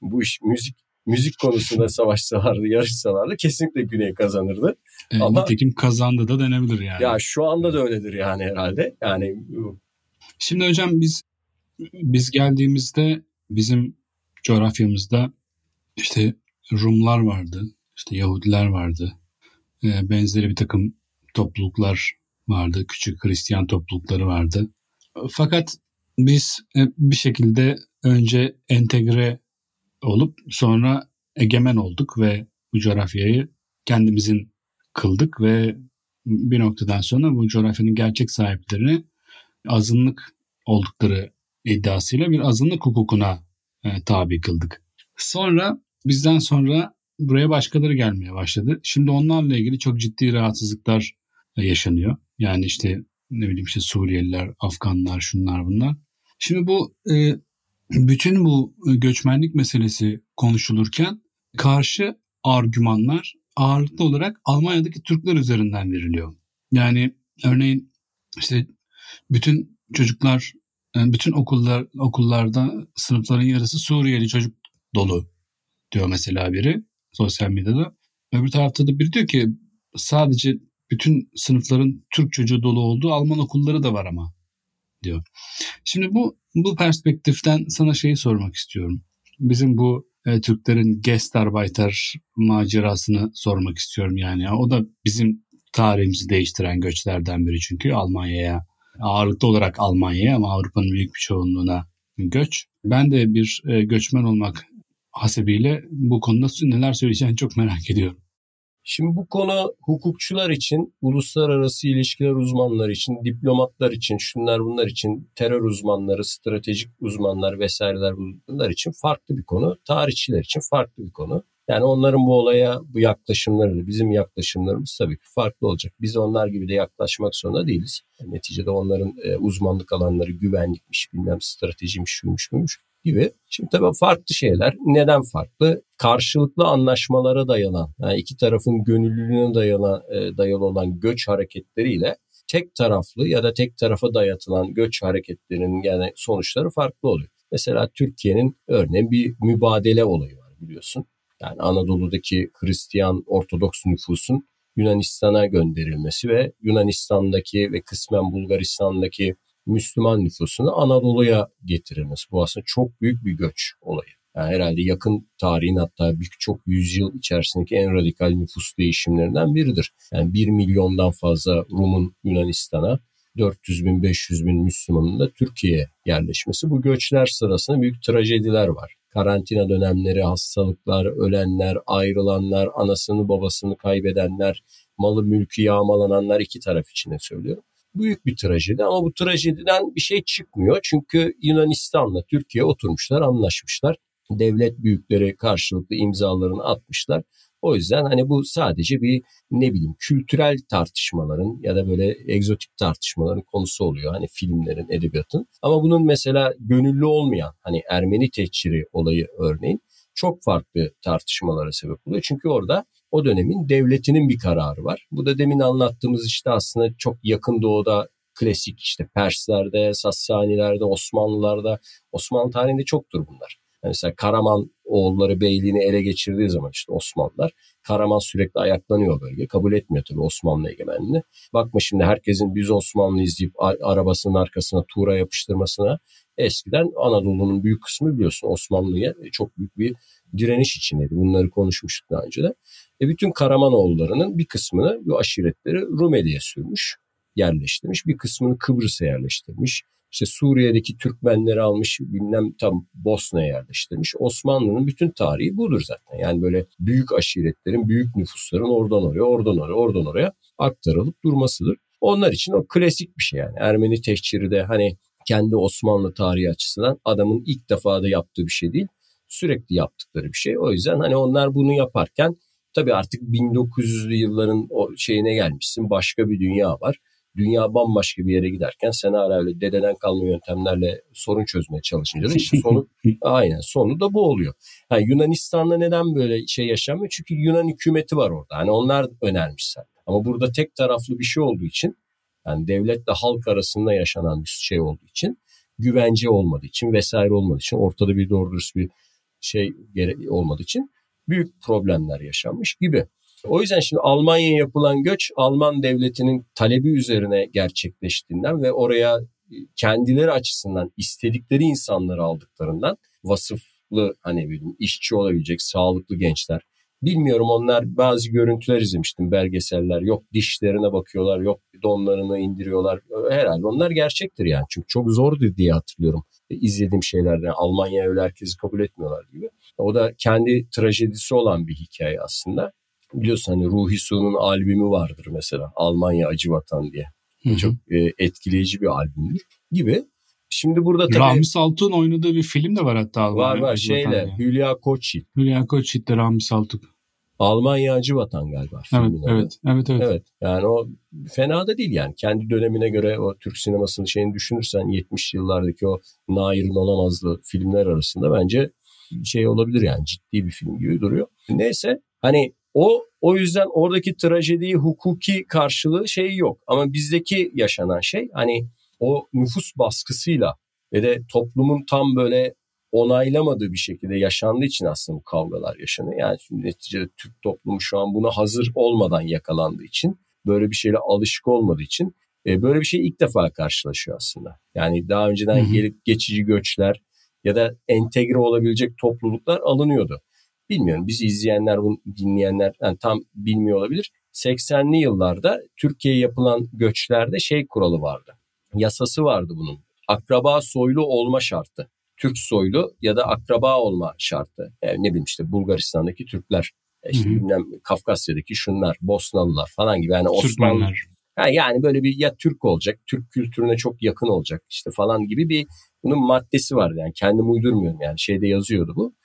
bu iş müzik müzik konusunda savaşsalardı, yarışsalardı kesinlikle Güney kazanırdı. E, Ama nitekim kazandı da denebilir yani. Ya şu anda da öyledir yani herhalde. Yani Şimdi hocam biz biz geldiğimizde bizim coğrafyamızda işte Rumlar vardı, işte Yahudiler vardı. E, benzeri bir takım topluluklar vardı, küçük Hristiyan toplulukları vardı. Fakat biz e, bir şekilde önce entegre olup sonra egemen olduk ve bu coğrafyayı kendimizin kıldık ve bir noktadan sonra bu coğrafyanın gerçek sahiplerini azınlık oldukları iddiasıyla bir azınlık hukukuna e, tabi kıldık. Sonra bizden sonra buraya başkaları gelmeye başladı. Şimdi onlarla ilgili çok ciddi rahatsızlıklar e, yaşanıyor. Yani işte ne bileyim işte Suriyeliler, Afganlar, şunlar bunlar. Şimdi bu e, bütün bu e, göçmenlik meselesi konuşulurken karşı argümanlar ağırlıklı olarak Almanya'daki Türkler üzerinden veriliyor. Yani örneğin işte bütün çocuklar, e, bütün okullar okullarda sınıfların yarısı Suriyeli çocuk dolu diyor mesela biri sosyal medyada. Öbür tarafta da biri diyor ki sadece bütün sınıfların Türk çocuğu dolu olduğu Alman okulları da var ama diyor. Şimdi bu bu perspektiften sana şeyi sormak istiyorum. Bizim bu e, Türklerin Gastarbeiter macerasını sormak istiyorum yani. O da bizim tarihimizi değiştiren göçlerden biri çünkü Almanya'ya ağırlıklı olarak Almanya'ya ama Avrupa'nın büyük bir çoğunluğuna göç. Ben de bir e, göçmen olmak hasebiyle bu konuda neler söyleyeceğini çok merak ediyorum. Şimdi bu konu hukukçular için, uluslararası ilişkiler uzmanları için, diplomatlar için, şunlar bunlar için, terör uzmanları, stratejik uzmanlar vesaireler bunlar için farklı bir konu. Tarihçiler için farklı bir konu. Yani onların bu olaya bu yaklaşımları da bizim yaklaşımlarımız tabii ki farklı olacak. Biz onlar gibi de yaklaşmak zorunda değiliz. neticede onların e, uzmanlık alanları güvenlikmiş, bilmem stratejiymiş, şuymuş buymuş gibi. Şimdi tabii farklı şeyler. Neden farklı? Karşılıklı anlaşmalara dayanan, yani iki tarafın gönüllülüğüne dayalı, e, dayalı olan göç hareketleriyle tek taraflı ya da tek tarafa dayatılan göç hareketlerinin yani sonuçları farklı oluyor. Mesela Türkiye'nin örneğin bir mübadele olayı var biliyorsun. Yani Anadolu'daki Hristiyan Ortodoks nüfusun Yunanistan'a gönderilmesi ve Yunanistan'daki ve kısmen Bulgaristan'daki Müslüman nüfusunu Anadolu'ya getirilmesi. Bu aslında çok büyük bir göç olayı. Yani herhalde yakın tarihin hatta birçok yüzyıl içerisindeki en radikal nüfus değişimlerinden biridir. Yani 1 milyondan fazla Rum'un Yunanistan'a 400 bin 500 bin Müslümanın da Türkiye'ye yerleşmesi. Bu göçler sırasında büyük trajediler var. Karantina dönemleri, hastalıklar, ölenler, ayrılanlar, anasını babasını kaybedenler, malı mülkü yağmalananlar iki taraf için söylüyorum büyük bir trajedi ama bu trajediden bir şey çıkmıyor. Çünkü Yunanistan'la Türkiye oturmuşlar, anlaşmışlar. Devlet büyükleri karşılıklı imzalarını atmışlar. O yüzden hani bu sadece bir ne bileyim kültürel tartışmaların ya da böyle egzotik tartışmaların konusu oluyor. Hani filmlerin, edebiyatın. Ama bunun mesela gönüllü olmayan hani Ermeni tehciri olayı örneğin çok farklı tartışmalara sebep oluyor. Çünkü orada o dönemin devletinin bir kararı var. Bu da demin anlattığımız işte aslında çok yakın doğuda klasik işte Perslerde, Sassanilerde, Osmanlılarda, Osmanlı tarihinde çoktur bunlar. Yani mesela Karaman oğulları beyliğini ele geçirdiği zaman işte Osmanlılar, Karaman sürekli ayaklanıyor bölge. Kabul etmiyor tabii Osmanlı egemenliğini. Bakma şimdi herkesin biz Osmanlı izleyip arabasının arkasına tuğra yapıştırmasına eskiden Anadolu'nun büyük kısmı biliyorsun Osmanlı'ya çok büyük bir direniş içindeydi. Bunları konuşmuştuk daha önce de. E bütün Karamanoğullarının bir kısmını bu aşiretleri Rumeli'ye sürmüş, yerleştirmiş. Bir kısmını Kıbrıs'a yerleştirmiş. İşte Suriye'deki Türkmenleri almış bilmem tam Bosna'ya yerleştirmiş. Osmanlı'nın bütün tarihi budur zaten. Yani böyle büyük aşiretlerin, büyük nüfusların oradan oraya, oradan oraya, oradan oraya aktarılıp durmasıdır. Onlar için o klasik bir şey yani. Ermeni tehciri de hani kendi Osmanlı tarihi açısından adamın ilk defa da yaptığı bir şey değil. Sürekli yaptıkları bir şey. O yüzden hani onlar bunu yaparken tabii artık 1900'lü yılların o şeyine gelmişsin. Başka bir dünya var. Dünya bambaşka bir yere giderken sen hala öyle dededen kalma yöntemlerle sorun çözmeye çalışınca da işte sonu aynen sonu da bu oluyor. Yani Yunanistan'da neden böyle şey yaşanmıyor? Çünkü Yunan hükümeti var orada. Hani onlar önermişler. Ama burada tek taraflı bir şey olduğu için yani devletle halk arasında yaşanan bir şey olduğu için güvence olmadığı için vesaire olmadığı için ortada bir doğru dürüst bir şey olmadığı için büyük problemler yaşanmış gibi. O yüzden şimdi Almanya'ya yapılan göç Alman devletinin talebi üzerine gerçekleştiğinden ve oraya kendileri açısından istedikleri insanları aldıklarından vasıflı hani bileyim işçi olabilecek sağlıklı gençler Bilmiyorum onlar bazı görüntüler izlemiştim belgeseller. Yok dişlerine bakıyorlar, yok donlarını indiriyorlar. Herhalde onlar gerçektir yani. Çünkü çok zordu diye hatırlıyorum. E, izlediğim şeylerden Almanya öyle herkesi kabul etmiyorlar gibi. O da kendi trajedisi olan bir hikaye aslında. Biliyorsun hani Ruhi Su'nun albümü vardır mesela. Almanya Acı Vatan diye. Hı-hı. Çok e, etkileyici bir albümdür gibi. Şimdi burada tabii... Ramiz Altun oynadığı bir film de var hatta. Var var şeyle Hülya Koçyiğit. Hülya Koçyiğit de Ramiz Altun. Almanya Acı Vatan galiba evet, evet, evet, evet. Evet. Yani o fena da değil yani. Kendi dönemine göre o Türk sinemasının şeyini düşünürsen 70 yıllardaki o Nair'in olamazdı filmler arasında bence şey olabilir yani ciddi bir film gibi duruyor. Neyse hani o o yüzden oradaki trajediyi hukuki karşılığı şey yok. Ama bizdeki yaşanan şey hani o nüfus baskısıyla ve de toplumun tam böyle onaylamadığı bir şekilde yaşandığı için aslında bu kavgalar yaşanıyor. Yani şimdi neticede Türk toplumu şu an buna hazır olmadan yakalandığı için, böyle bir şeyle alışık olmadığı için e, böyle bir şey ilk defa karşılaşıyor aslında. Yani daha önceden hı hı. gelip geçici göçler ya da entegre olabilecek topluluklar alınıyordu. Bilmiyorum bizi izleyenler, bunu dinleyenler yani tam bilmiyor olabilir. 80'li yıllarda Türkiye'ye yapılan göçlerde şey kuralı vardı. Yasası vardı bunun. Akraba soylu olma şartı. Türk soylu ya da akraba olma şartı. Yani ne bileyim işte Bulgaristan'daki Türkler İşte bilmem Kafkasya'daki şunlar, Bosnalılar falan gibi. Yani Osmanlı, yani böyle bir ya Türk olacak, Türk kültürüne çok yakın olacak işte falan gibi bir bunun maddesi vardı yani kendim uydurmuyorum yani şeyde yazıyordu bu.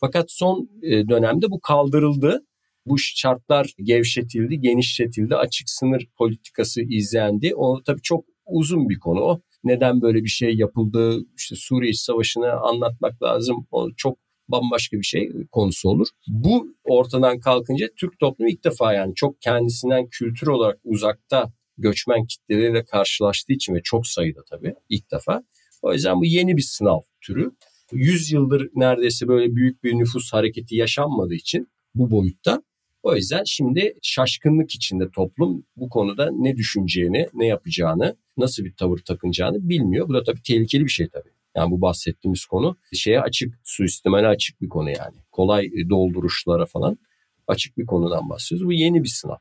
Fakat son e, dönemde bu kaldırıldı. Bu şartlar gevşetildi, genişletildi, açık sınır politikası izlendi. O tabii çok uzun bir konu. Neden böyle bir şey yapıldı? İşte Suriye Savaşı'nı anlatmak lazım. O çok bambaşka bir şey konusu olur. Bu ortadan kalkınca Türk toplumu ilk defa yani çok kendisinden kültür olarak uzakta göçmen kitleleriyle karşılaştığı için ve çok sayıda tabii ilk defa. O yüzden bu yeni bir sınav türü. 100 yıldır neredeyse böyle büyük bir nüfus hareketi yaşanmadığı için bu boyutta o yüzden şimdi şaşkınlık içinde toplum bu konuda ne düşüneceğini, ne yapacağını, nasıl bir tavır takınacağını bilmiyor. Bu da tabii tehlikeli bir şey tabii. Yani bu bahsettiğimiz konu şeye açık, suistimale açık bir konu yani. Kolay dolduruşlara falan açık bir konudan bahsediyoruz. Bu yeni bir sınav.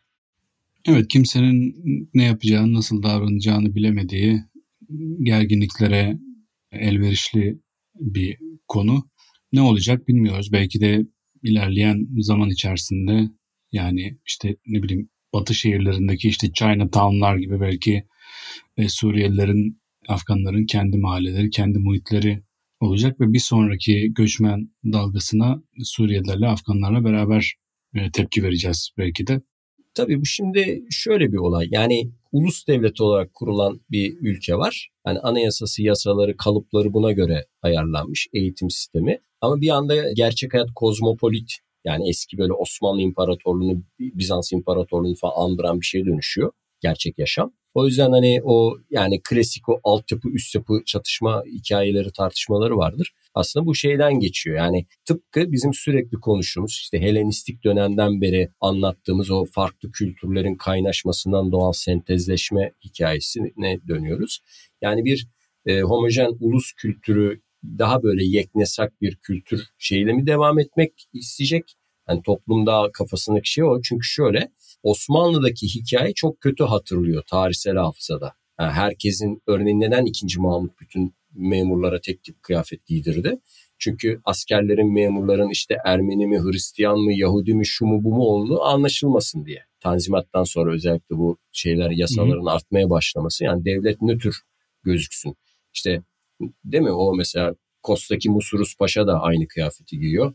Evet kimsenin ne yapacağını, nasıl davranacağını bilemediği gerginliklere elverişli bir konu. Ne olacak bilmiyoruz. Belki de ilerleyen zaman içerisinde yani işte ne bileyim batı şehirlerindeki işte Chinatown'lar gibi belki e, Suriyelilerin, Afganların kendi mahalleleri, kendi muhitleri olacak ve bir sonraki göçmen dalgasına Suriyelilerle, Afganlarla beraber e, tepki vereceğiz belki de. Tabii bu şimdi şöyle bir olay. Yani ulus devleti olarak kurulan bir ülke var. Yani anayasası, yasaları, kalıpları buna göre ayarlanmış eğitim sistemi. Ama bir anda gerçek hayat kozmopolit yani eski böyle Osmanlı İmparatorluğunu, Bizans İmparatorluğunu falan andıran bir şeye dönüşüyor gerçek yaşam. O yüzden hani o yani klasik o altyapı üst yapı çatışma hikayeleri tartışmaları vardır. Aslında bu şeyden geçiyor. Yani tıpkı bizim sürekli konuştuğumuz işte Helenistik dönemden beri anlattığımız o farklı kültürlerin kaynaşmasından doğal sentezleşme hikayesine dönüyoruz. Yani bir e, homojen ulus kültürü daha böyle yeknesak bir kültür şeyle mi devam etmek isteyecek? Yani toplumda kafasındaki şey o. Çünkü şöyle Osmanlı'daki hikaye çok kötü hatırlıyor tarihsel hafızada. Yani herkesin örneğin neden 2. Mahmut bütün memurlara tek tip kıyafet giydirdi? Çünkü askerlerin, memurların işte Ermeni mi, Hristiyan mı, Yahudi mi, şu mu bu mu olduğu anlaşılmasın diye. Tanzimattan sonra özellikle bu şeyler yasaların Hı-hı. artmaya başlaması yani devlet nötr gözüksün. İşte değil mi o mesela Kostaki Musurus Paşa da aynı kıyafeti giyiyor.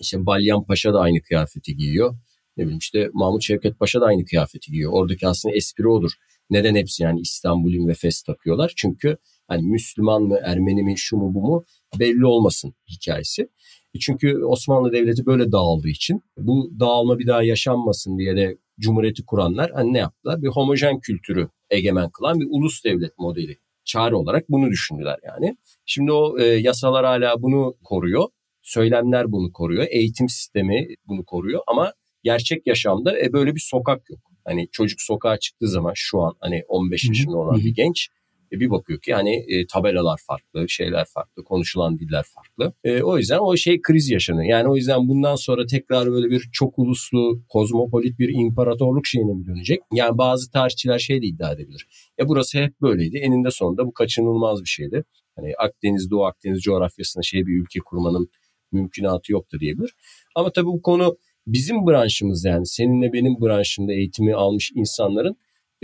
İşte Balyan Paşa da aynı kıyafeti giyiyor. Ne bileyim işte Mahmut Şevket Paşa da aynı kıyafeti giyiyor. Oradaki aslında espri odur. Neden hepsi yani İstanbul'un ve Fes takıyorlar? Çünkü hani Müslüman mı, Ermeni mi, şu mu bu mu belli olmasın hikayesi. E çünkü Osmanlı Devleti böyle dağıldığı için bu dağılma bir daha yaşanmasın diye de Cumhuriyeti kuranlar hani ne yaptılar? Bir homojen kültürü egemen kılan bir ulus devlet modeli çare olarak bunu düşündüler yani. Şimdi o e, yasalar hala bunu koruyor. Söylemler bunu koruyor. Eğitim sistemi bunu koruyor ama gerçek yaşamda e, böyle bir sokak yok. Hani çocuk sokağa çıktığı zaman şu an hani 15 yaşında olan bir genç e, bir bakıyor ki hani e, tabelalar farklı, şeyler farklı, konuşulan diller farklı. E, o yüzden o şey kriz yaşanıyor. Yani o yüzden bundan sonra tekrar böyle bir çok uluslu, kozmopolit bir imparatorluk şeyine mi dönecek? Yani bazı tarihçiler şey de iddia edebilir. E burası hep böyleydi. Eninde sonunda bu kaçınılmaz bir şeydi. Hani Akdeniz, Doğu Akdeniz coğrafyasında şey bir ülke kurmanın mümkünatı yoktu diyebilir. Ama tabii bu konu bizim branşımız yani seninle benim branşımda eğitimi almış insanların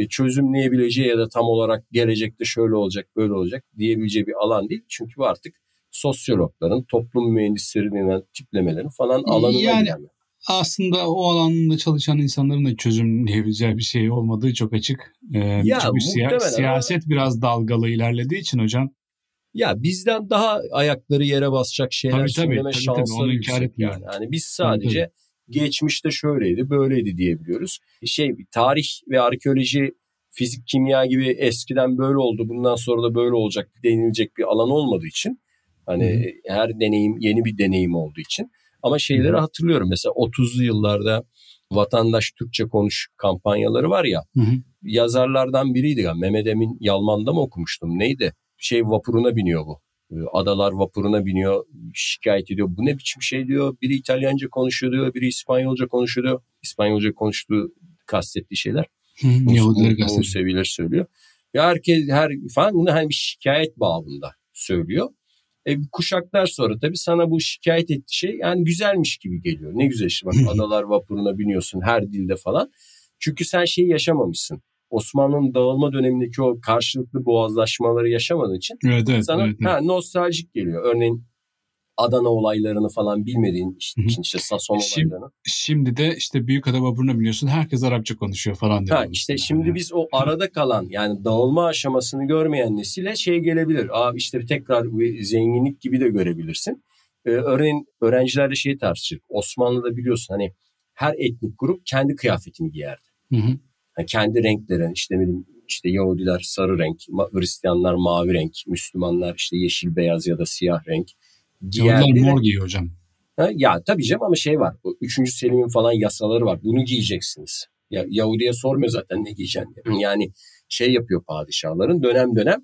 çözümleyebileceği ya da tam olarak gelecekte şöyle olacak böyle olacak diyebileceği bir alan değil. Çünkü bu artık sosyologların, toplum mühendislerinin tiplemelerin falan alanına yani, gelmiyor. Aslında o alanda çalışan insanların da çözümleyebileceği bir şey olmadığı çok açık. Ee, ya, çünkü siya- siyaset ama... biraz dalgalı ilerlediği için hocam. Ya bizden daha ayakları yere basacak şeyler tabii, tabii, söyleme tabii, şansları tabii, yüksek yani. yani. Biz sadece tabii geçmişte şöyleydi, böyleydi diyebiliyoruz. Şey tarih ve arkeoloji, fizik, kimya gibi eskiden böyle oldu, bundan sonra da böyle olacak denilecek bir alan olmadığı için hani Hı-hı. her deneyim yeni bir deneyim olduğu için ama şeyleri Hı-hı. hatırlıyorum. Mesela 30'lu yıllarda vatandaş Türkçe konuş kampanyaları var ya. Hı-hı. Yazarlardan biriydi ya. Mehmet Emin Yalman'da mı okumuştum? Neydi? Şey vapuruna biniyor bu. Ee, adalar vapuruna biniyor, şikayet ediyor. Bu ne biçim şey diyor. Biri İtalyanca konuşuyor diyor, biri İspanyolca konuşuyor diyor. İspanyolca konuştuğu kastettiği şeyler. Yahudiler Museviler söylüyor. Ya herkes her falan bunu hani bir şikayet bağında söylüyor. E, kuşaklar sonra tabii sana bu şikayet ettiği şey yani güzelmiş gibi geliyor. Ne güzel işte bak adalar vapuruna biniyorsun her dilde falan. Çünkü sen şeyi yaşamamışsın. Osmanlı'nın dağılma dönemindeki o karşılıklı boğazlaşmaları yaşamadığın için evet, evet, sana evet, evet. Ha, nostaljik geliyor. Örneğin Adana olaylarını falan bilmediğin işte, Hı hı. işte Sason Şimdi- olaylarını. Şimdi de işte büyük ada vapuruna biniyorsun herkes Arapça konuşuyor falan diyor. Ha, işte şimdi biz o arada kalan yani dağılma aşamasını görmeyen nesile şey gelebilir. Aa işte tekrar bir zenginlik gibi de görebilirsin. Ee, örneğin öğrencilerle şeyi tartışır. Osmanlı'da biliyorsun hani her etnik grup kendi kıyafetini giyerdi. Hı hı. Yani kendi renkleri işte işte Yahudiler sarı renk, Hristiyanlar mavi renk, Müslümanlar işte yeşil beyaz ya da siyah renk ve- mor giyiyor hocam. Ha, ya tabii canım ama şey var. O 3. Selim'in falan yasaları var. Bunu giyeceksiniz. Ya Yahudi'ye sormuyor zaten ne giyeceksin diye. Yani şey yapıyor padişahların dönem dönem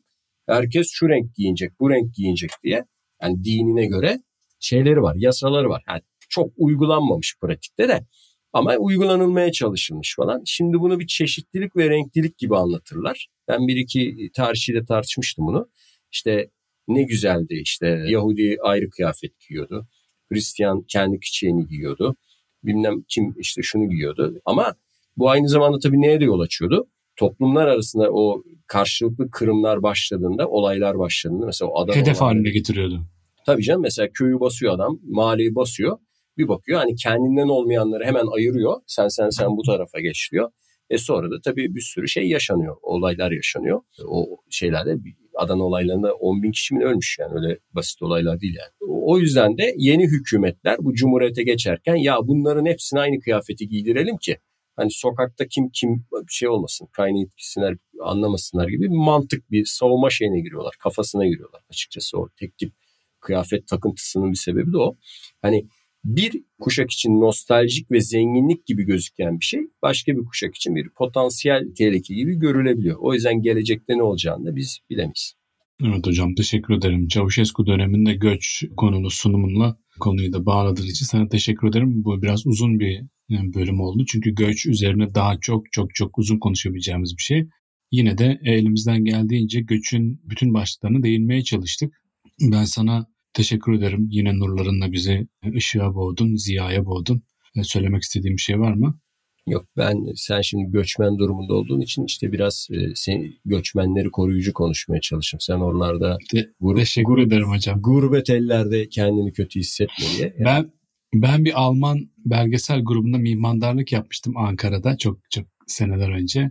herkes şu renk giyinecek, bu renk giyinecek diye. Yani dinine göre şeyleri var, yasaları var. Yani çok uygulanmamış pratikte de ama uygulanılmaya çalışılmış falan. Şimdi bunu bir çeşitlilik ve renklilik gibi anlatırlar. Ben bir iki tarihçiyle tartışmıştım bunu. İşte ne güzeldi işte Yahudi ayrı kıyafet giyiyordu. Hristiyan kendi çiçeğini giyiyordu. Bilmem kim işte şunu giyiyordu. Ama bu aynı zamanda tabii neye de yol açıyordu? Toplumlar arasında o karşılıklı kırımlar başladığında, olaylar başladığında mesela o adam Hedef olayları- haline getiriyordu. Tabii canım mesela köyü basıyor adam, mahalleyi basıyor. Bir bakıyor hani kendinden olmayanları hemen ayırıyor. Sen sen sen bu tarafa geç diyor. E sonra da tabii bir sürü şey yaşanıyor. Olaylar yaşanıyor. O şeylerde Adana olaylarında 10 bin kişi mi ölmüş yani öyle basit olaylar değil yani. O yüzden de yeni hükümetler bu cumhuriyete geçerken ya bunların hepsine aynı kıyafeti giydirelim ki hani sokakta kim kim şey olmasın kaynayıp gitsinler anlamasınlar gibi bir mantık bir savunma şeyine giriyorlar kafasına giriyorlar açıkçası o tek tip kıyafet takıntısının bir sebebi de o. Hani bir kuşak için nostaljik ve zenginlik gibi gözüken bir şey başka bir kuşak için bir potansiyel tehlike gibi görülebiliyor. O yüzden gelecekte ne olacağını da biz bilemeyiz. Evet hocam teşekkür ederim. Çavuşescu döneminde göç konulu sunumunla konuyu da bağladığın için sana teşekkür ederim. Bu biraz uzun bir e, bölüm oldu. Çünkü göç üzerine daha çok çok çok uzun konuşabileceğimiz bir şey. Yine de elimizden geldiğince göçün bütün başlıklarını değinmeye çalıştık. Ben sana teşekkür ederim. Yine nurlarınla bizi ışığa boğdun, ziyaya boğdun. E, Söylemek istediğim bir şey var mı? Yok ben sen şimdi göçmen durumunda olduğun için işte biraz e, sen, göçmenleri koruyucu konuşmaya çalıştım. Sen oralarda Te- gur- teşekkür ederim hocam. gurbet ellerde kendini kötü hissetme diye. Ben ben bir Alman belgesel grubunda mimandarlık yapmıştım Ankara'da çok çok seneler önce.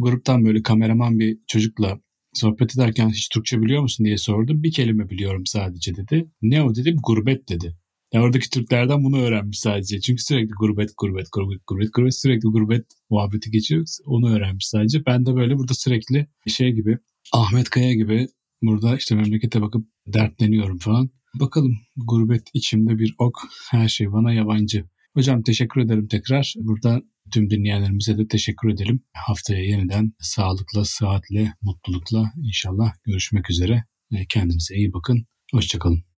Gruptan böyle kameraman bir çocukla sohbet ederken hiç Türkçe biliyor musun diye sordum. Bir kelime biliyorum sadece dedi. Ne o dedim? Gurbet dedi. Ya oradaki Türklerden bunu öğrenmiş sadece. Çünkü sürekli gurbet, gurbet, gurbet, gurbet, gurbet sürekli gurbet muhabbeti geçiyor. Onu öğrenmiş sadece. Ben de böyle burada sürekli şey gibi Ahmet Kaya gibi burada işte memlekete bakıp dertleniyorum falan. Bakalım gurbet içimde bir ok her şey bana yabancı. Hocam teşekkür ederim tekrar. Burada tüm dinleyenlerimize de teşekkür edelim. Haftaya yeniden sağlıkla, sıhhatle, mutlulukla inşallah görüşmek üzere. Kendinize iyi bakın. Hoşçakalın.